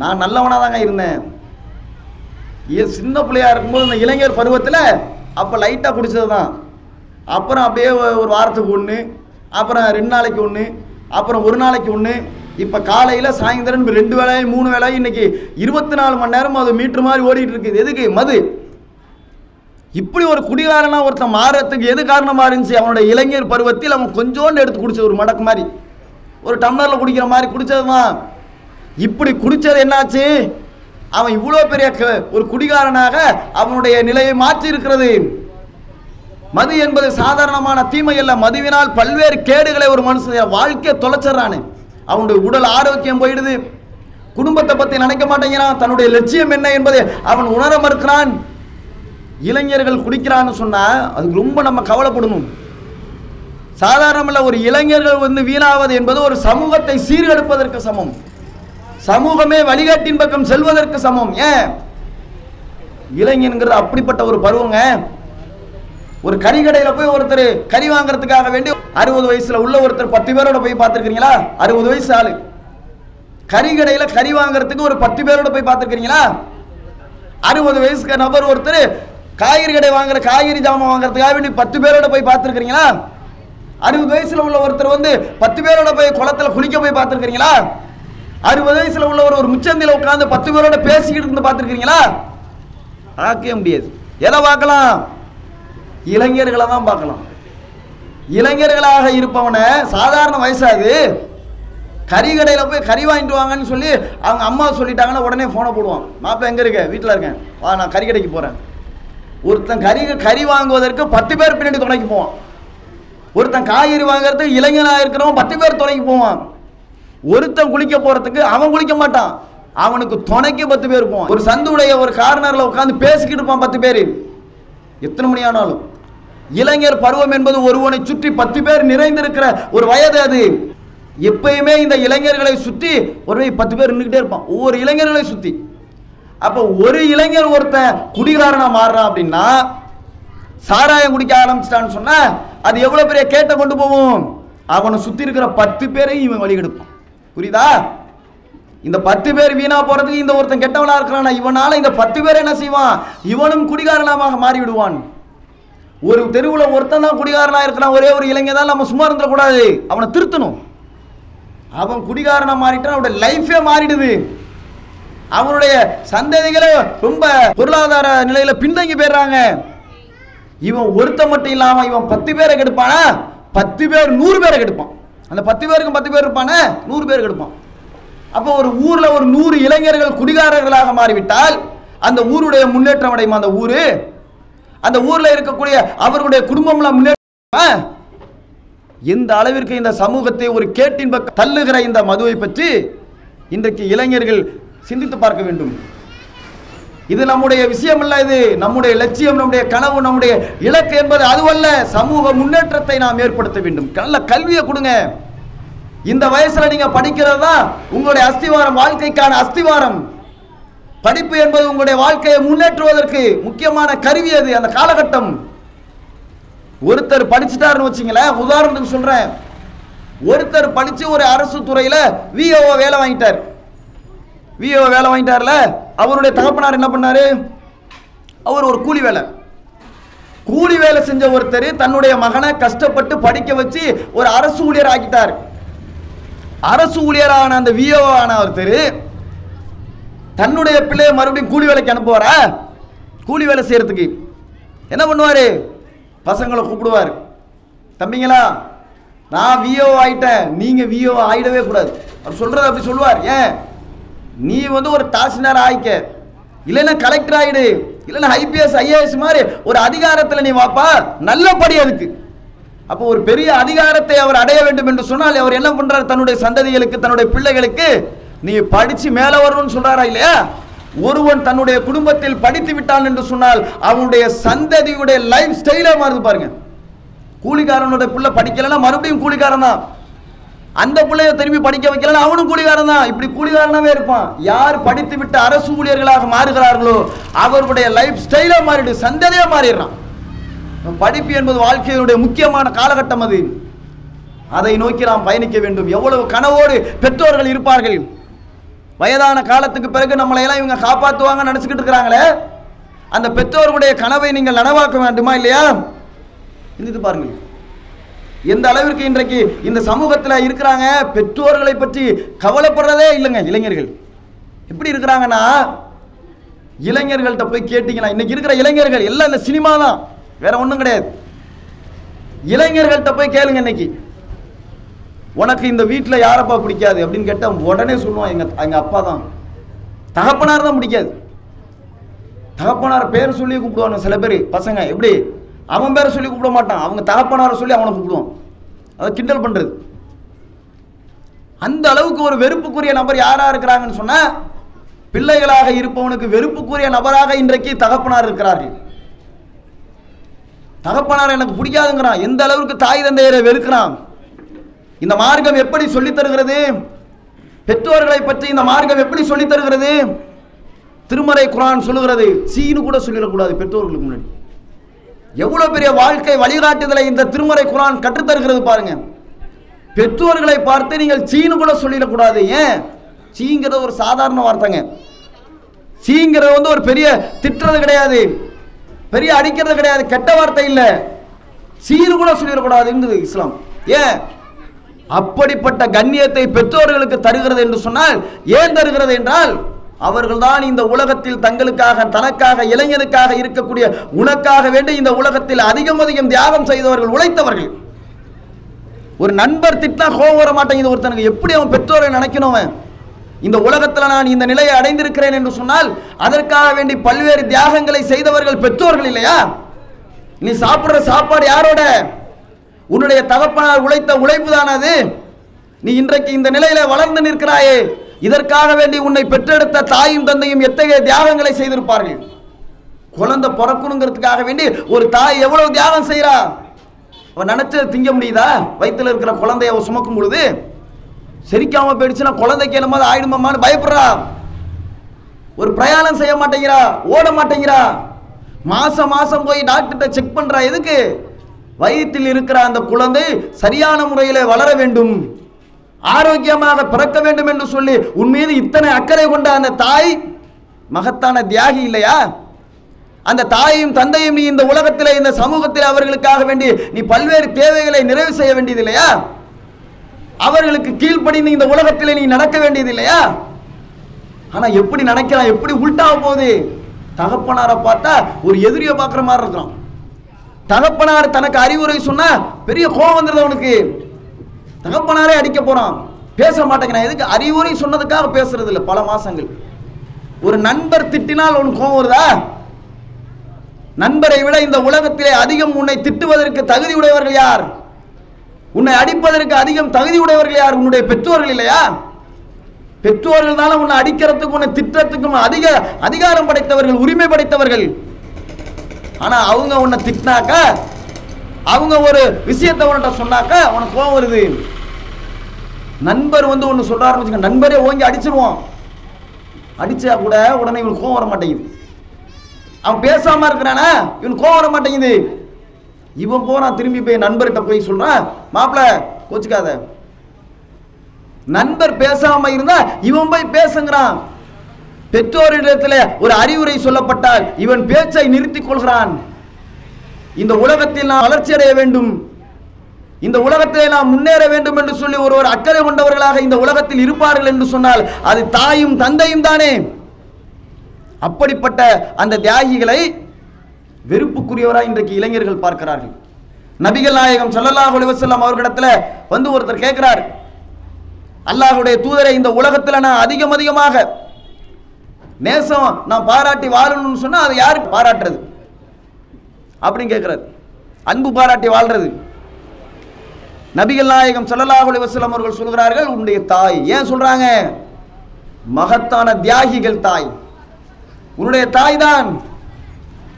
நான் நல்லவனாக தாங்க இருந்தேன். ஏன் சின்ன பிள்ளையா இருக்கும்போது இந்த இளைஞர் பருவத்தில் அப்போ லைட்டாக குடித்தது தான் அப்புறம் அப்படியே ஒரு வாரத்துக்கு ஒன்று அப்புறம் ரெண்டு நாளைக்கு ஒன்று அப்புறம் ஒரு நாளைக்கு ஒன்று இப்போ காலையில் சாயந்தரம் ரெண்டு வேளையும் மூணு வேளையும் இன்னைக்கு இருபத்தி நாலு மணி நேரம் அது மீட்ரு மாதிரி ஓடிட்டு இருக்குது. எதுக்கு? மது. இப்படி ஒரு குடிகாரனாக ஒருத்தன் மாறுறதுக்கு எது காரணமாக இருந்துச்சு? அவனோட இளைஞர் பருவத்தில் அவன் கொஞ்சோண்டு எடுத்து குடிச்ச ஒரு மடக்கு மாதிரி. ஒரு டம்ளரில் குடிக்கிற மாதிரி குடித்தது தான் இப்படி குடித்தது என்னாச்சு? அவன் இவ்வளோ பெரிய ஒரு குடிகாரனாக அவனுடைய நிலையை மாற்றி இருக்கிறது மது என்பது சாதாரணமான தீமை அல்ல. மதுவினால் பல்வேறு கேடுகளை ஒரு மனுஷன் வாழ்க்கையை தொலைச்சிடுறானு. அவனுடைய உடல் ஆரோக்கியம் போயிடுது. குடும்பத்தை பற்றி நினைக்க மாட்டேங்கிறான். தன்னுடைய லட்சியம் என்ன என்பதை அவன் உணர மறுக்கிறான். இளைஞர்கள் குடிக்கிறான்னு சொன்னால் அதுக்கு ரொம்ப நம்ம கவலைப்படணும். சாதாரணமல்ல ஒரு இளைஞர்கள் வந்து வீணாவது என்பது ஒரு சமூகத்தை சீர்கெடுப்பதற்கு சமம். சமூகமே வழிகாட்டின் பக்கம் செல்வதற்கு சமம். ஏன்? இளைஞன்கிறது அப்படிப்பட்ட ஒரு பருவங்க. ஒரு கறிக்கடையில் போய் ஒருத்தர் கறி வாங்குறதுக்காக வேண்டி அறுபது வயசுல உள்ள ஒருத்தர் பத்து பேரோட போய் பார்த்துருக்கீங்களா அறுபது வயசு ஆளு. கறிக்கடையில் கறி வாங்குறதுக்கு ஒரு பத்து பேரோட போய் பார்த்துருக்கீங்களா அறுபது வயசுக்கு நபர் ஒருத்தர் காய்கறி கடை வாங்குற காய்கறி ஜாமான் வாங்குறதுக்காக வேண்டி பத்து பேரோட போய் பார்த்துருக்கீங்களா அறுபது வயசுல உள்ள ஒருத்தர் வந்து பத்து பேரோட போய் குளத்துல குளிக்க போய் பார்த்துருக்கீங்களா அறுபது வயசுல உள்ளவர் ஒரு முச்சந்தில உட்காந்து பத்து பேரோட பேசிக்கிட்டு இருந்து பார்த்துருக்கீங்களா பார்க்கவே முடியாது. எதை பார்க்கலாம்? இளைஞர்களை தான் பார்க்கலாம். இளைஞர்களாக இருப்பவனை சாதாரண வயசாது. கறிகடையில் போய் கறி வாங்கிட்டு வாங்கன்னு சொல்லி அவங்க அம்மா சொல்லிட்டாங்கன்னா உடனே ஃபோனை போடுவான். மாப்பிள்ள எங்கே இருக்க? வீட்டில் இருக்கேன். வா நான் கறிக்கடைக்கு போகிறேன் ஒருத்தன் கறி கறி வாங்குவதற்கு பத்து பேர் பின்னாடி துணைக்கு போவான். ஒருத்தன் காய்கறி வாங்குறதுக்கு இளைஞனாக இருக்கிறவன் பத்து பேர் துணைக்கு போவான். ஒருத்தன் குளிக்க போகிறதுக்கு அவன் குளிக்க மாட்டான். அவனுக்கு துணைக்கு பத்து பேர் இருப்போம். ஒரு சந்துடைய ஒரு கார்னரில் உட்காந்து பேசிக்கிட்டு இருப்பான் பத்து பேர். எத்தனை மணி ஆனாலும். இளைஞர் பருவம் என்பது ஒருவனை சுற்றி பத்து பேர் நிறைந்திருக்கிற ஒரு வயது அது. எப்பயுமே இந்த இளைஞர்களை சுற்றி ஒரு பத்து பேர் நின்றுக்கிட்டே இருப்பான். ஒவ்வொரு இளைஞர்களை சுற்றி. அப்போ ஒரு இளைஞர் ஒருத்தன் குடிகாரனா மாறுறான் அப்படின்னா சாராயம் குடிக்க ஆரம்பிச்சிட்டான்னு சொன்னா அது எவ்வளவு பெரிய கேட்ட கொண்டு போகும்? அவனை சுத்தி இருக்கிற பத்து பேரையும் இவன் வழி எடுப்பான் புரியுதா? இந்த பத்து பேர் வீணா போறதுக்கு இந்த ஒருத்தன் கெட்டவனா இருக்கிறானா இவனால இந்த பத்து பேர் என்ன செய்வான்? இவனும் குடிகாரனாக மாறிவிடுவான். ஒரு தெருவில் ஒருத்தன் தான் குடிகாரனா இருக்கிறான். ஒரே ஒரு இளைஞன் தான் நம்ம சும்மா இருந்துடக்கூடாது. அவனை திருத்தணும். அவன் குடிகாரனா மாறிட்டான் அவனுடைய லைஃபே மாறிடுது. அவனுடைய சந்ததிகளே ரொம்ப பொருளாதார நிலையில பின்தங்கி போயிடுறாங்க. இவன் ஒருத்த மட்டும் இல்லாம இவன் பத்து பேரை கெடுப்பானா? பத்து பேர் நூறு பேரை கெடுப்பான். அந்த பத்து பேருக்கும் பத்து பேர் இருப்பானே? நூறு பேருக்கு எடுப்பான் அப்போ ஒரு ஊரில் ஒரு நூறு இளைஞர்கள் குடிகாரர்களாக மாறிவிட்டால் அந்த ஊருடைய முன்னேற்றம் அடையுமா அந்த ஊர்? அந்த ஊரில் இருக்கக்கூடிய அவர்களுடைய குடும்பம்லாம் முன்னேற்ற எந்த அளவிற்கு இந்த சமூகத்தை ஒரு கேட்டின் பக்கம் தள்ளுகிற இந்த மதுவை பற்றி இன்றைக்கு இளைஞர்கள் சிந்தித்து பார்க்க வேண்டும். இது நம்முடைய விஷயம் அல்ல இது நம்முடைய லட்சியம் நம்முடைய கனவு நம்முடைய இலக்கு என்பது அதுவல்ல. சமூக முன்னேற்றத்தை நாம் ஏற்படுத்த வேண்டும். நல்ல கல்வியை கொடுங்க. இந்த வயசுல நீங்க படிக்கிறது தான் உங்களுடைய அஸ்திவாரம் வாழ்க்கைக்கான அஸ்திவாரம். படிப்பு என்பது உங்களுடைய வாழ்க்கையை முன்னேற்றுவதற்கு முக்கியமான கருவி அது அந்த காலகட்டம். ஒருத்தர் படிச்சுட்டாருன்னு வச்சுங்களேன் உதாரணத்துக்கு சொல்றேன். ஒருத்தர் படிச்சு ஒரு அரசு துறையில விஓ வேலை வாங்கிட்டார். விஓ வேலை வாங்கிட்டார்ல அவருடைய தகப்பனார் என்ன பண்ணாரு? அவர் ஒரு கூலி வேலை. கூலி வேலை செஞ்ச ஒருத்தர் தன்னுடைய மகனை கஷ்டப்பட்டு படிக்க வச்சு ஒரு அரசு ஊழியர் ஆக்கிட்டார். அரசு ஊழியரான அந்த விஓ ஒருத்தர் தன்னுடைய பிள்ளையை மறுபடியும் கூலி வேலைக்கு அனுப்புவாரா? கூலி வேலை செய்கிறதுக்கு என்ன பண்ணுவார்? பசங்களை கூப்பிடுவார். தம்பிங்களா நான் விஓ ஆயிட்டேன். நீங்கள் விஓ ஆயிடவே கூடாது. அவர் சொல்கிறத அப்படி சொல்லுவார். ஏன்? நீ வந்து ஒரு தாசினார் ஆயிக்க. இல்லைன்னா கலெக்டர் ஆகிடு இல்லைன்னா ஐபிஎஸ் ஐஏஎஸ் மாதிரி ஒரு அதிகாரத்தில் நீ வாப்பா. நல்ல படி அதுக்கு. அப்போ ஒரு பெரிய அதிகாரத்தை அவர் அடைய வேண்டும் என்று சொன்னால் அவர் என்ன பண்றார்? தன்னுடைய சந்ததிகளுக்கு தன்னுடைய பிள்ளைகளுக்கு நீ படிச்சு மேல வரணும்னு சொல்றாரா இல்லையா? ஒருவன் தன்னுடைய குடும்பத்தில் படித்து விட்டான் என்று சொன்னால் அவனுடைய சந்ததியுடைய லைஃப் ஸ்டைலே மாறுது பாருங்க. கூலிக்காரனுடைய பிள்ளை படிக்கலைன்னா மறுபடியும் கூலிக்காரன் தான். அந்த பிள்ளைய திரும்பி படிக்க வைக்கலன்னா அவனும் கூலிகாரன் தான். இப்படி கூலிகாரனாவே இருப்பான். யார் படித்து விட்டு அரசு ஊழியர்களாக மாறுகிறார்களோ அவர்களுடைய லைஃப் ஸ்டைலே மாறிடு சந்ததியே மாறிடுறான். படிப்பு என்பது வாழ்க்கையினுடைய முக்கியமான காலகட்டம் அது. அதை நோக்கி நாம் பயணிக்க வேண்டும். எவ்வளவு கனவோடு பெற்றோர்கள் இருப்பார்கள். வயதான காலத்துக்கு பிறகு நம்மளை எல்லாம் இவங்க காப்பாற்றுவாங்க நினச்சிக்கிட்டு இருக்கிறாங்களே. அந்த பெற்றோர்களுடைய கனவை நீங்கள் நனவாக்க வேண்டுமா இல்லையா? சிந்தித்து பாருங்கள். எந்த அளவிற்கு இன்றைக்கு இந்த சமூகத்தில் இருக்கிறாங்க பெற்றோர்களை பற்றி கவலைப்படுறதே இல்லைங்க இளைஞர்கள். எப்படி இருக்கிறாங்கன்னா இளைஞர்கள்ட்ட போய் கேட்டிங்கன்னா இன்னைக்கு இருக்கிற இளைஞர்கள் எல்லாம் இந்த சினிமா தான் வேற ஒன்றும் கிடையாது. இளைஞர்கள்ட்ட போய் கேளுங்க இன்னைக்கு. உனக்கு இந்த வீட்டில் யாரப்பா பிடிக்காது அப்படின்னு கேட்டால் உடனே சொல்லுவான் எங்கள் எங்கள் அப்பா தான். தகப்பனார் தான் பிடிக்காது. தகப்பனார் பேர் சொல்லி கூப்பிடுவாங்க சில பேர் பசங்க எப்படி? அவன் பேரை சொல்லி கூப்பிட மாட்டான். அவங்க தகப்பனாரை சொல்லி அவனை கூப்பிடுவான். அதை கிண்டல் பண்ணுறது அந்த அளவுக்கு ஒரு வெறுப்புக்குரிய நபர் யாராக இருக்கிறாங்கன்னு சொன்னால் பிள்ளைகளாக இருப்பவனுக்கு வெறுப்புக்குரிய நபராக இன்றைக்கு தகப்பனார் இருக்கிறார்கள். தகப்பனார் எனக்கு பிடிக்காதுங்கிறான். எந்த அளவுக்கு தாய் தந்தையரை வெறுக்கிறான்? இந்த மார்க்கம் எப்படி சொல்லித் தருகிறது? பெற்றோர்களை பற்றி இந்த மார்க்கம் எப்படி சொல்லித் தருகிறது? திருமறை குரான் சொல்லுகிறது. சீனு கூட சொல்லிடக்கூடாது பெற்றோர்களுக்கு முன்னாடி. எவ்வளோ பெரிய வாழ்க்கை வழிகாட்டுதலை இந்த திருமறை குரான் கற்றுத்தருகிறது பாருங்க. பெற்றோர்களை பார்த்து நீங்கள் சீனு கூட சொல்லிடக்கூடாது. ஏன்? சீங்கிறது ஒரு சாதாரண வார்த்தைங்க. சீங்கிறது வந்து ஒரு பெரிய திட்டுறது கிடையாது. பெரிய அடிக்கிறது கிடையாது கெட்ட வார்த்தை இல்லை. சீர் கூட சொல்லிடக்கூடாதுங்கிறது இஸ்லாம். ஏன்? அப்படிப்பட்ட கண்ணியத்தை பெற்றோர்களுக்கு தருகிறது என்று சொன்னால் ஏன் தருகிறது என்றால் அவர்கள்தான் இந்த உலகத்தில் தங்களுக்காக தனக்காக இளைஞனுக்காக இருக்கக்கூடிய உனக்காக வேண்டி இந்த உலகத்தில் அதிகம் அதிகம் தியாகம் செய்தவர்கள் உழைத்தவர்கள். ஒரு நண்பர் திட்டினா கோபம் வர மாட்டேங்குது ஒருத்தனுக்கு எப்படி அவன் பெற்றோரை நினைக்கணும் அவன்? இந்த உலகத்தில் நான் இந்த நிலையை அடைந்திருக்கிறேன் என்று சொன்னால் அதற்காக வேண்டி பல்வேறு தியாகங்களை செய்தவர்கள் பெற்றோர்கள் இல்லையா? நீ சாப்பிட்ற சாப்பாடு யாரோட? உன்னுடைய தகப்பனார் உழைத்த உழைப்பு தானது நீ இன்றைக்கு இந்த நிலையில வளர்ந்து நிற்கிறாயே. இதற்காக வேண்டி உன்னை பெற்றெடுத்த தாயும் தந்தையும் எத்தகைய தியாகங்களை செய்திருப்பார்கள்? குழந்தை பிறக்கணுங்கிறதுக்காக வேண்டி ஒரு தாய் எவ்வளவு தியாகம் செய்கிறா அவன் நினைச்சது திங்க முடியுதா? வயிற்றுல இருக்கிற குழந்தைய சுமக்கும் பொழுது செரிக்காம போயிடுச்சுன்னா குழந்தைக்கு என்னமோ ஆயிடுமாமான்னு பயப்படுறா. ஒரு பிரயாணம் செய்ய மாட்டேங்கிறா ஓட மாட்டேங்கிறா. மாசம் மாசம் போய் டாக்டர்கிட்ட செக் பண்றா எதுக்கு? வயிற்றில் இருக்கிற அந்த குழந்தை சரியான முறையில் வளர வேண்டும். ஆரோக்கியமாக பிறக்க வேண்டும் என்று சொல்லி உன் மீது இத்தனை அக்கறை கொண்ட அந்த தாய் மகத்தான தியாகி இல்லையா? அந்த தாயையும் தந்தையும் நீ இந்த உலகத்தில் இந்த சமூகத்தில் அவர்களுக்காக வேண்டி நீ பல்வேறு தேவைகளை நிறைவு செய்ய வேண்டியது இல்லையா? அவர்களுக்கு கீழ்ப்படிந்து இந்த உலகத்தில் நீ நடக்க வேண்டியது இல்லையா ஆனா எப்படி நினைக்கிறான் எப்படி உள்டாக போகுது? தகப்பனாரை பார்த்தா ஒரு எதிரியை பார்க்குற மாதிரி இருக்கிறான். தகப்பனார் தனக்கு அறிவுரை சொன்னா பெரிய கோபம் வந்துடுது அவனுக்கு. தகப்பனாரே அடிக்க போறான். பேச மாட்டேங்கிறான். எதுக்கு? அறிவுரை சொன்னதுக்காக பேசுறது இல்லை பல மாசங்கள். ஒரு நண்பர் திட்டினால் உனக்கு கோபம் வருதா? நண்பரை விட இந்த உலகத்திலே அதிகம் உன்னை திட்டுவதற்கு தகுதி உடையவர்கள் யார்? உன்னை அடிப்பதற்கு அதிகம் தகுதி உடையவர்கள் யார்? உன்னுடைய பெற்றோர்கள் இல்லையா? பெற்றோர்கள் உன்னை அடிக்கிறதுக்கும் உன்னை திட்டத்துக்கும் அதிக அதிகாரம் படைத்தவர்கள் உரிமை படைத்தவர்கள். ஆனா அவங்க உன்னை திட்டினாக்க அவங்க ஒரு விஷயத்தை உன்கிட்ட சொன்னாக்க உனக்கு கோவம் வருது. நண்பர் வந்து ஒன்று சொல்றாருன்னு வச்சுக்க நண்பரே ஓங்கி அடிச்சிருவான். அடிச்சா கூட உடனே இவனுக்கு கோவம் வர மாட்டேங்குது. அவன் பேசாம இருக்கிறானா? இவனுக்கு கோவம் வர மாட்டேங்குது. இவன் போறான் திரும்பி போய் நண்பர்கிட்ட போய் சொல்றான் மாப்பிள கோச்சுக்காத. நண்பர் பேசாம இருந்தா இவன் போய் பேசுங்கிறான். பெற்றோரிடத்தில் ஒரு அறிவுரை சொல்லப்பட்டால் இவன் பேச்சை நிறுத்திக் கொள்கிறான். இந்த உலகத்தில் நாம் வளர்ச்சி அடைய வேண்டும். இந்த உலகத்திலே நாம் முன்னேற வேண்டும் என்று சொல்லி ஒருவர் அக்கறை கொண்டவர்களாக இந்த உலகத்தில் இருப்பார்கள் என்று சொன்னால் அது தாயும் தந்தையும் தானே. அப்படிப்பட்ட அந்த தியாகிகளை வெறுப்புக்குரியவராக இன்றைக்கு இளைஞர்கள் பார்க்கிறார்கள். நபிகள் நாயகம் ஸல்லல்லாஹு அலைஹி வஸல்லம் அவர்களிடத்துல வந்து ஒருத்தர் கேட்கிறார். அல்லாஹுடைய தூதரை இந்த உலகத்தில் நான் அதிகம் அதிகமாக நேசம் நான் பாராட்டி வாழணும்னு சொன்னால் அதை யாருக்கு பாராட்டுறது? அப்படின்னு கேட்கிறார். அன்பு பாராட்டி வாழ்றது. நபிகள் நாயகம் ஸல்லல்லாஹு அலைஹி அவர்கள் சொல்கிறார்கள் உன்னுடைய தாய். ஏன் சொல்கிறாங்க மகத்தான தியாகிகள் தாய். உன்னுடைய தாய் தான்.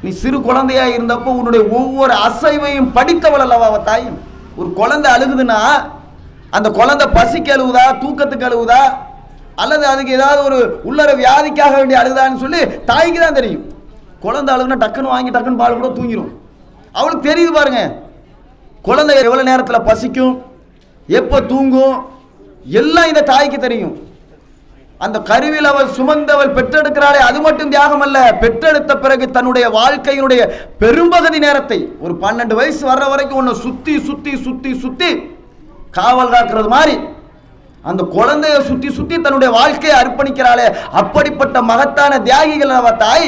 நீ சிறு குழந்தையா இருந்தப்போ உன்னுடைய ஒவ்வொரு அசைவையும் படித்தவள் அல்லவா அவ தாயும் ஒரு குழந்தை அழுகுதுன்னா அந்த குழந்தை பசிக்கு அழுகுதா தூக்கத்துக்கு அழுகுதா? அல்லது அதுக்கு ஏதாவது ஒரு உள்ளர வியாதிக்காக வேண்டிய அழுகுதான்னு சொல்லி தாய்க்கு தான் தெரியும். குழந்தை அழுகுனா டக்குன்னு வாங்கி டக்குன்னு பால் கூட தூங்கிடும் அவளுக்கு தெரியுது பாருங்க. குழந்தை எவ்வளோ நேரத்தில் பசிக்கும் எப்போ தூங்கும் எல்லாம் இந்த தாய்க்கு தெரியும். அந்த கருவில் அவள் சுமந்தவள் பெற்றெடுக்கிறாளே அது மட்டும் தியாகம் அல்ல பெற்றெடுத்த பிறகு தன்னுடைய வாழ்க்கையினுடைய பெரும்பகுதி நேரத்தை ஒரு பன்னெண்டு வயசு வர்ற வரைக்கும் உன்னை சுத்தி சுத்தி சுத்தி சுத்தி காவல் காக்கிறது மாதிரி அந்த குழந்தைய சுத்தி சுத்தி தன்னுடைய வாழ்க்கையை அர்ப்பணிக்கிறாளே. அப்படிப்பட்ட மகத்தான தியாகிகள் அவ தாய்.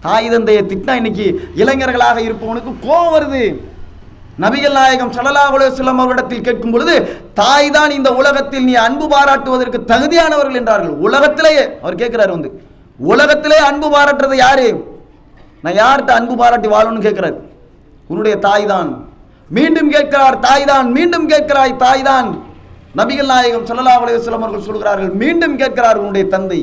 தாய் தந்தையை திட்டினா இன்னைக்கு இளைஞர்களாக இருப்பவனுக்கு கோபம் வருது. நபிகள் நாயகம் சலலா உலகம் அவரிடத்தில் கேட்கும் பொழுது தாய் தான் இந்த உலகத்தில் நீ அன்பு பாராட்டுவதற்கு தகுதியானவர்கள் என்றார்கள். உலகத்திலேயே அவர் கேட்கிறார் வந்து உலகத்திலே அன்பு பாராட்டுறது யாரு? நான் யார்கிட்ட அன்பு பாராட்டி வாழணும்னு கேட்கிறார். உன்னுடைய தாய் தான் மீண்டும் கேட்கிறார் தாய் தான் மீண்டும் கேட்கிறாய் தாய் தான் நபிகள் நாயகம் ஸல்லல்லாஹு அலைஹி அவர்கள் சொல்கிறார்கள் மீண்டும் கேட்கிறார் உன்னுடைய தந்தை.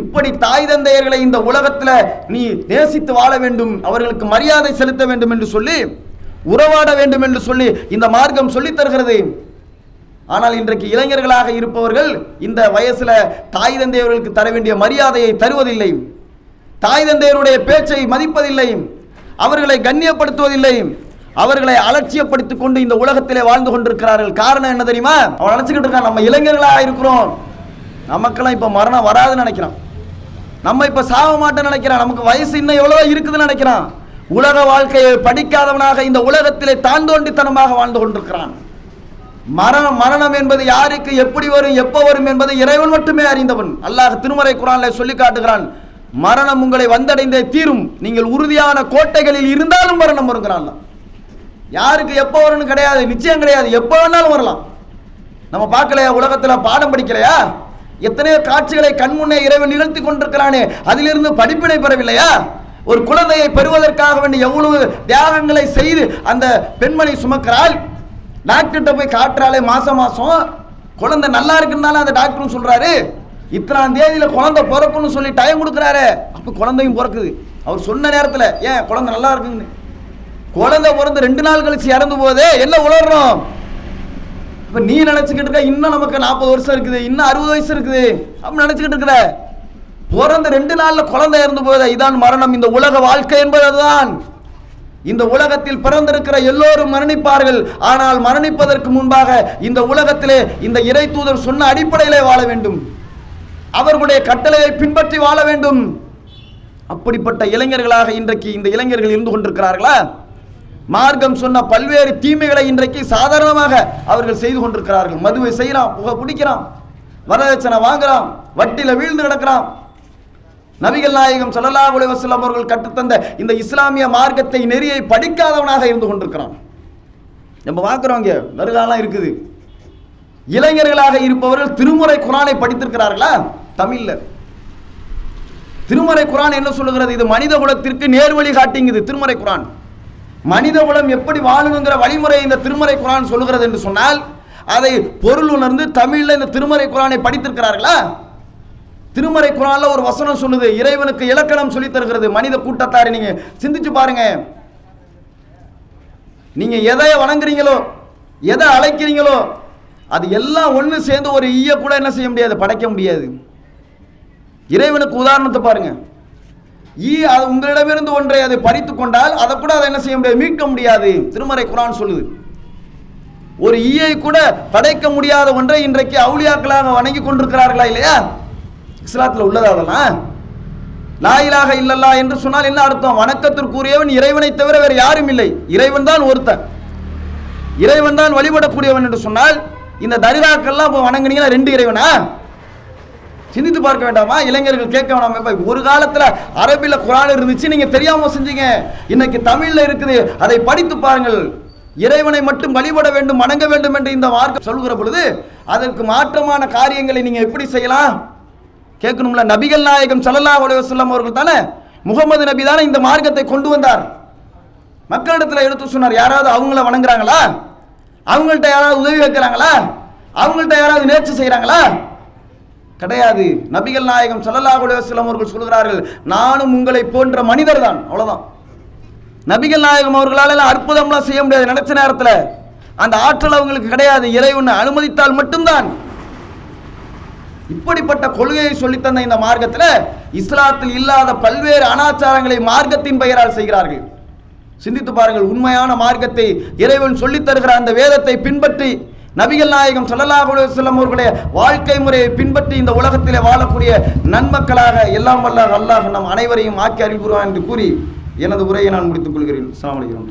இப்படி தாய் தந்தையர்களை இந்த உலகத்தில் நீ நேசித்து வாழ வேண்டும் அவர்களுக்கு மரியாதை செலுத்த வேண்டும் என்று சொல்லி உறவாட வேண்டும் என்று சொல்லி இந்த மார்க்கம் சொல்லித் தருகிறது. ஆனால் இன்றைக்கு இளைஞர்களாக இருப்பவர்கள் இந்த வயசுல தாய் தந்தையர்களுக்கு தர வேண்டிய மரியாதையை தருவதில்லை. தாய் தந்தையருடைய பேச்சை மதிப்பதில்லை. அவர்களை கண்ணியப்படுத்துவதில்லை. அவர்களை அலட்சியப்படுத்திக் கொண்டு இந்த உலகத்திலே வாழ்ந்து கொண்டிருக்கிறார்கள். காரணம் என்ன தெரியுமா? அவன் அழைச்சிக்கிட்டு இருக்கான். நம்ம இளைஞர்களாக இருக்கிறோம். நமக்கெல்லாம் இப்ப மரணம் வராதுன்னு நினைக்கிறான். நம்ம இப்ப சாக மாட்டேன்னு நினைக்கிறான். நமக்கு வயசு இன்னும் எவ்வளவோ இருக்குதுன்னு நினைக்கிறான். உலக வாழ்க்கையை படிக்காதவனாக இந்த உலகத்திலே தாண்டோண்டித்தனமாக வாழ்ந்து கொண்டிருக்கிறான். மரணம் மரணம் என்பது யாருக்கு எப்படி வரும் எப்போ வரும் என்பதை இறைவன் மட்டுமே அறிந்தவன். அல்லாஹ் திருமறை குரான்ல சொல்லி காட்டுகிறான் மரணம் உங்களை வந்தடைந்தே தீரும். நீங்கள் உறுதியான கோட்டைகளில் இருந்தாலும் மரணம் வருங்கிறான் யாருக்கு எப்போ வரும்னு கிடையாது நிச்சயம் கிடையாது. எப்போ வேணாலும் வரலாம். நம்ம பார்க்கலையா உலகத்தில் பாடம் படிக்கலையா? எத்தனையோ காட்சிகளை கண்முன்னே இறைவன் நிகழ்த்தி கொண்டிருக்கிறானே அதிலிருந்து படிப்பினை பெறவில்லையா? ஒரு குழந்தையை பெறுவதற்காக வேண்டிய எவ்வளவு தியாகங்களை செய்து அந்த பெண்மணி சுமக்கிறாள்? டாக்டர்கிட்ட போய் காட்டுறாளே மாசம் மாசம். குழந்தை நல்லா இருக்குன்னால அந்த டாக்டரும் சொல்றாரு இத்தனாம் தேதியில குழந்தை பிறக்கும்னு சொல்லி டைம் கொடுக்குறாரு. அப்ப குழந்தையும் பிறக்குது. அவர் சொன்ன நேரத்தில் ஏன் குழந்தை நல்லா இருக்குன்னு? குழந்தை பிறந்து ரெண்டு நாள் கழிச்சு இறந்து போதே என்ன உளறோம் இப்போ நீ நினச்சிக்கிட்டு இருக்க இன்னும் நமக்கு நாற்பது வருஷம் இருக்குது இன்னும் அறுபது வயசு இருக்குது. அப்படின்னு நினச்சிக்கிட்டு இருக்கிற. பிறந்த ரெண்டு நாளில் குழந்தை இறந்து போவதை இதான் மரணம். இந்த உலக வாழ்க்கை என்பது அதுதான். இந்த உலகத்தில் பிறந்திருக்கிற எல்லோரும் மரணிப்பார்கள். ஆனால் மரணிப்பதற்கு முன்பாக இந்த உலகத்திலே இந்த இறை தூதர் சொன்ன அடிப்படையிலே வாழ வேண்டும். அவர்களுடைய கட்டளையை பின்பற்றி வாழ வேண்டும். அப்படிப்பட்ட இளைஞர்களாக இன்றைக்கு இந்த இளைஞர்கள் இருந்து கொண்டிருக்கிறார்களா? மார்க்கம் சொன்ன பல்வேறு தீமைகளை இன்றைக்கு சாதாரணமாக அவர்கள் செய்து கொண்டிருக்கிறார்கள். மதுவை செய்கிறான் புகை பிடிக்கிறான் வரதட்சணை வாங்குறான் வட்டியில் வீழ்ந்து கிடக்கிறான். நபிகள் நாயகம் ஸல்லல்லாஹு அலைஹி அவர்கள் கற்றுத்தந்த இந்த இஸ்லாமிய மார்க்கத்தை நெறியை படிக்காதவனாக இருந்து கொண்டிருக்கிறான். நம்ம பார்க்குறோங்க வருகாலம் இருக்குது. இளைஞர்களாக இருப்பவர்கள் திருமுறை குரானை படித்திருக்கிறார்களா? தமிழில். திருமறை குரான் என்ன சொல்லுகிறது? இது மனித குலத்திற்கு நேர்வழி காட்டிங்குது திருமறை குரான். மனித குலம் எப்படி வாழணுங்கிற வழிமுறை இந்த திருமறை குரான் சொல்லுகிறது என்று சொன்னால் அதை பொருள் உணர்ந்து தமிழில் இந்த திருமறை குரானை படித்திருக்கிறார்களா? திருமறை குரான்ல ஒரு வசனம் சொல்லுது. இறைவனுக்கு இலக்கணம் சொல்லித் தருகிறது. மனித கூட்டத்தாரை நீங்க சிந்திச்சு பாருங்க. நீங்க எதை வணங்குறீங்களோ எதை அழைக்கிறீங்களோ அது எல்லாம் ஒன்று சேர்ந்து ஒரு ஈய கூட என்ன செய்ய முடியாது? படைக்க முடியாது. இறைவனுக்கு உதாரணத்தை பாருங்க. ஈ அது உங்களிடமிருந்து ஒன்றை அதை பறித்து கொண்டால் அதை கூட அதை என்ன செய்ய முடியாது? மீட்க முடியாது. திருமறை குரான் சொல்லுது. ஒரு ஈயை கூட படைக்க முடியாத ஒன்றை இன்றைக்கு அவுளியாக்களாக வணங்கி கொண்டிருக்கிறார்களா இல்லையா? இஸ்லாத்தில் உள்ளதா அதெல்லாம்? லாயிலாக இல்லல்லா என்று சொன்னால் என்ன அர்த்தம்? வணக்கத்திற்குரியவன் இறைவனை தவிர வேறு யாரும் இல்லை. இறைவன் தான் ஒருத்தன். இறைவன் தான் வழிபடக்கூடியவன் என்று சொன்னால் இந்த தரிதாக்கள்லாம் இப்போ வணங்குனீங்கன்னா ரெண்டு இறைவனா? சிந்தித்து பார்க்க வேண்டாமா? இளைஞர்கள் கேட்க வேண்டாமா இப்போ ஒரு காலத்தில் அரபில குரான் இருந்துச்சு நீங்கள் தெரியாம செஞ்சீங்க. இன்னைக்கு தமிழில் இருக்குது. அதை படித்து பாருங்கள். இறைவனை மட்டும் வழிபட வேண்டும் வணங்க வேண்டும் என்று இந்த மார்க்கம் சொல்கிற பொழுது அதற்கு மாற்றமான காரியங்களை நீங்கள் எப்படி செய்யலாம்? கேட்கணும்ல? நபிகள் நாயகம் சல்லல்லா அலைஹி வஸல்லம் அவர்கள் தானே? முகமது நபி தானே இந்த மார்க்கத்தை கொண்டு வந்தார். மக்களிடத்தில் எடுத்து சொன்னார் யாராவது அவங்கள வணங்குறாங்களா? அவங்கள்ட்ட யாராவது உதவி வைக்கிறாங்களா அவங்கள்ட்ட யாராவது நேர்ச்சி செய்கிறாங்களா கிடையாது. நபிகள் நாயகம் சல்லல்லா அலைஹி வஸல்லம் அவர்கள் சொல்கிறார்கள் நானும் உங்களை போன்ற மனிதர் தான். அவ்வளோதான் நபிகள் நாயகம் அவர்களால் எல்லாம் அற்புதம்லாம் செய்ய முடியாது. நினைச்ச நேரத்தில் அந்த ஆற்றல் அவங்களுக்கு கிடையாது. இறைவன் அனுமதித்தால் மட்டும்தான். இப்படிப்பட்ட கொள்கையை சொல்லித்தந்த இந்த மார்க்கத்தில் இஸ்லாத்தில் இல்லாத பல்வேறு அனாச்சாரங்களை மார்க்கத்தின் பெயரால் செய்கிறார்கள். சிந்தித்து பாருங்கள் உண்மையான மார்க்கத்தை இறைவன் சொல்லித் தருகிற அந்த வேதத்தை பின்பற்றி நபிகள் நாயகம் சல்லல்லாஹ் செல்லம் அவர்களுடைய வாழ்க்கை முறையை பின்பற்றி இந்த உலகத்திலே வாழக்கூடிய நன்மக்களாக எல்லாம் வல்ல அல்லாஹ் நம் அனைவரையும் ஆக்கி அறிவுறுவான் என்று கூறி எனது உரையை நான் முடித்துக் கொள்கிறேன். அஸ்லாம் வலைக்கம்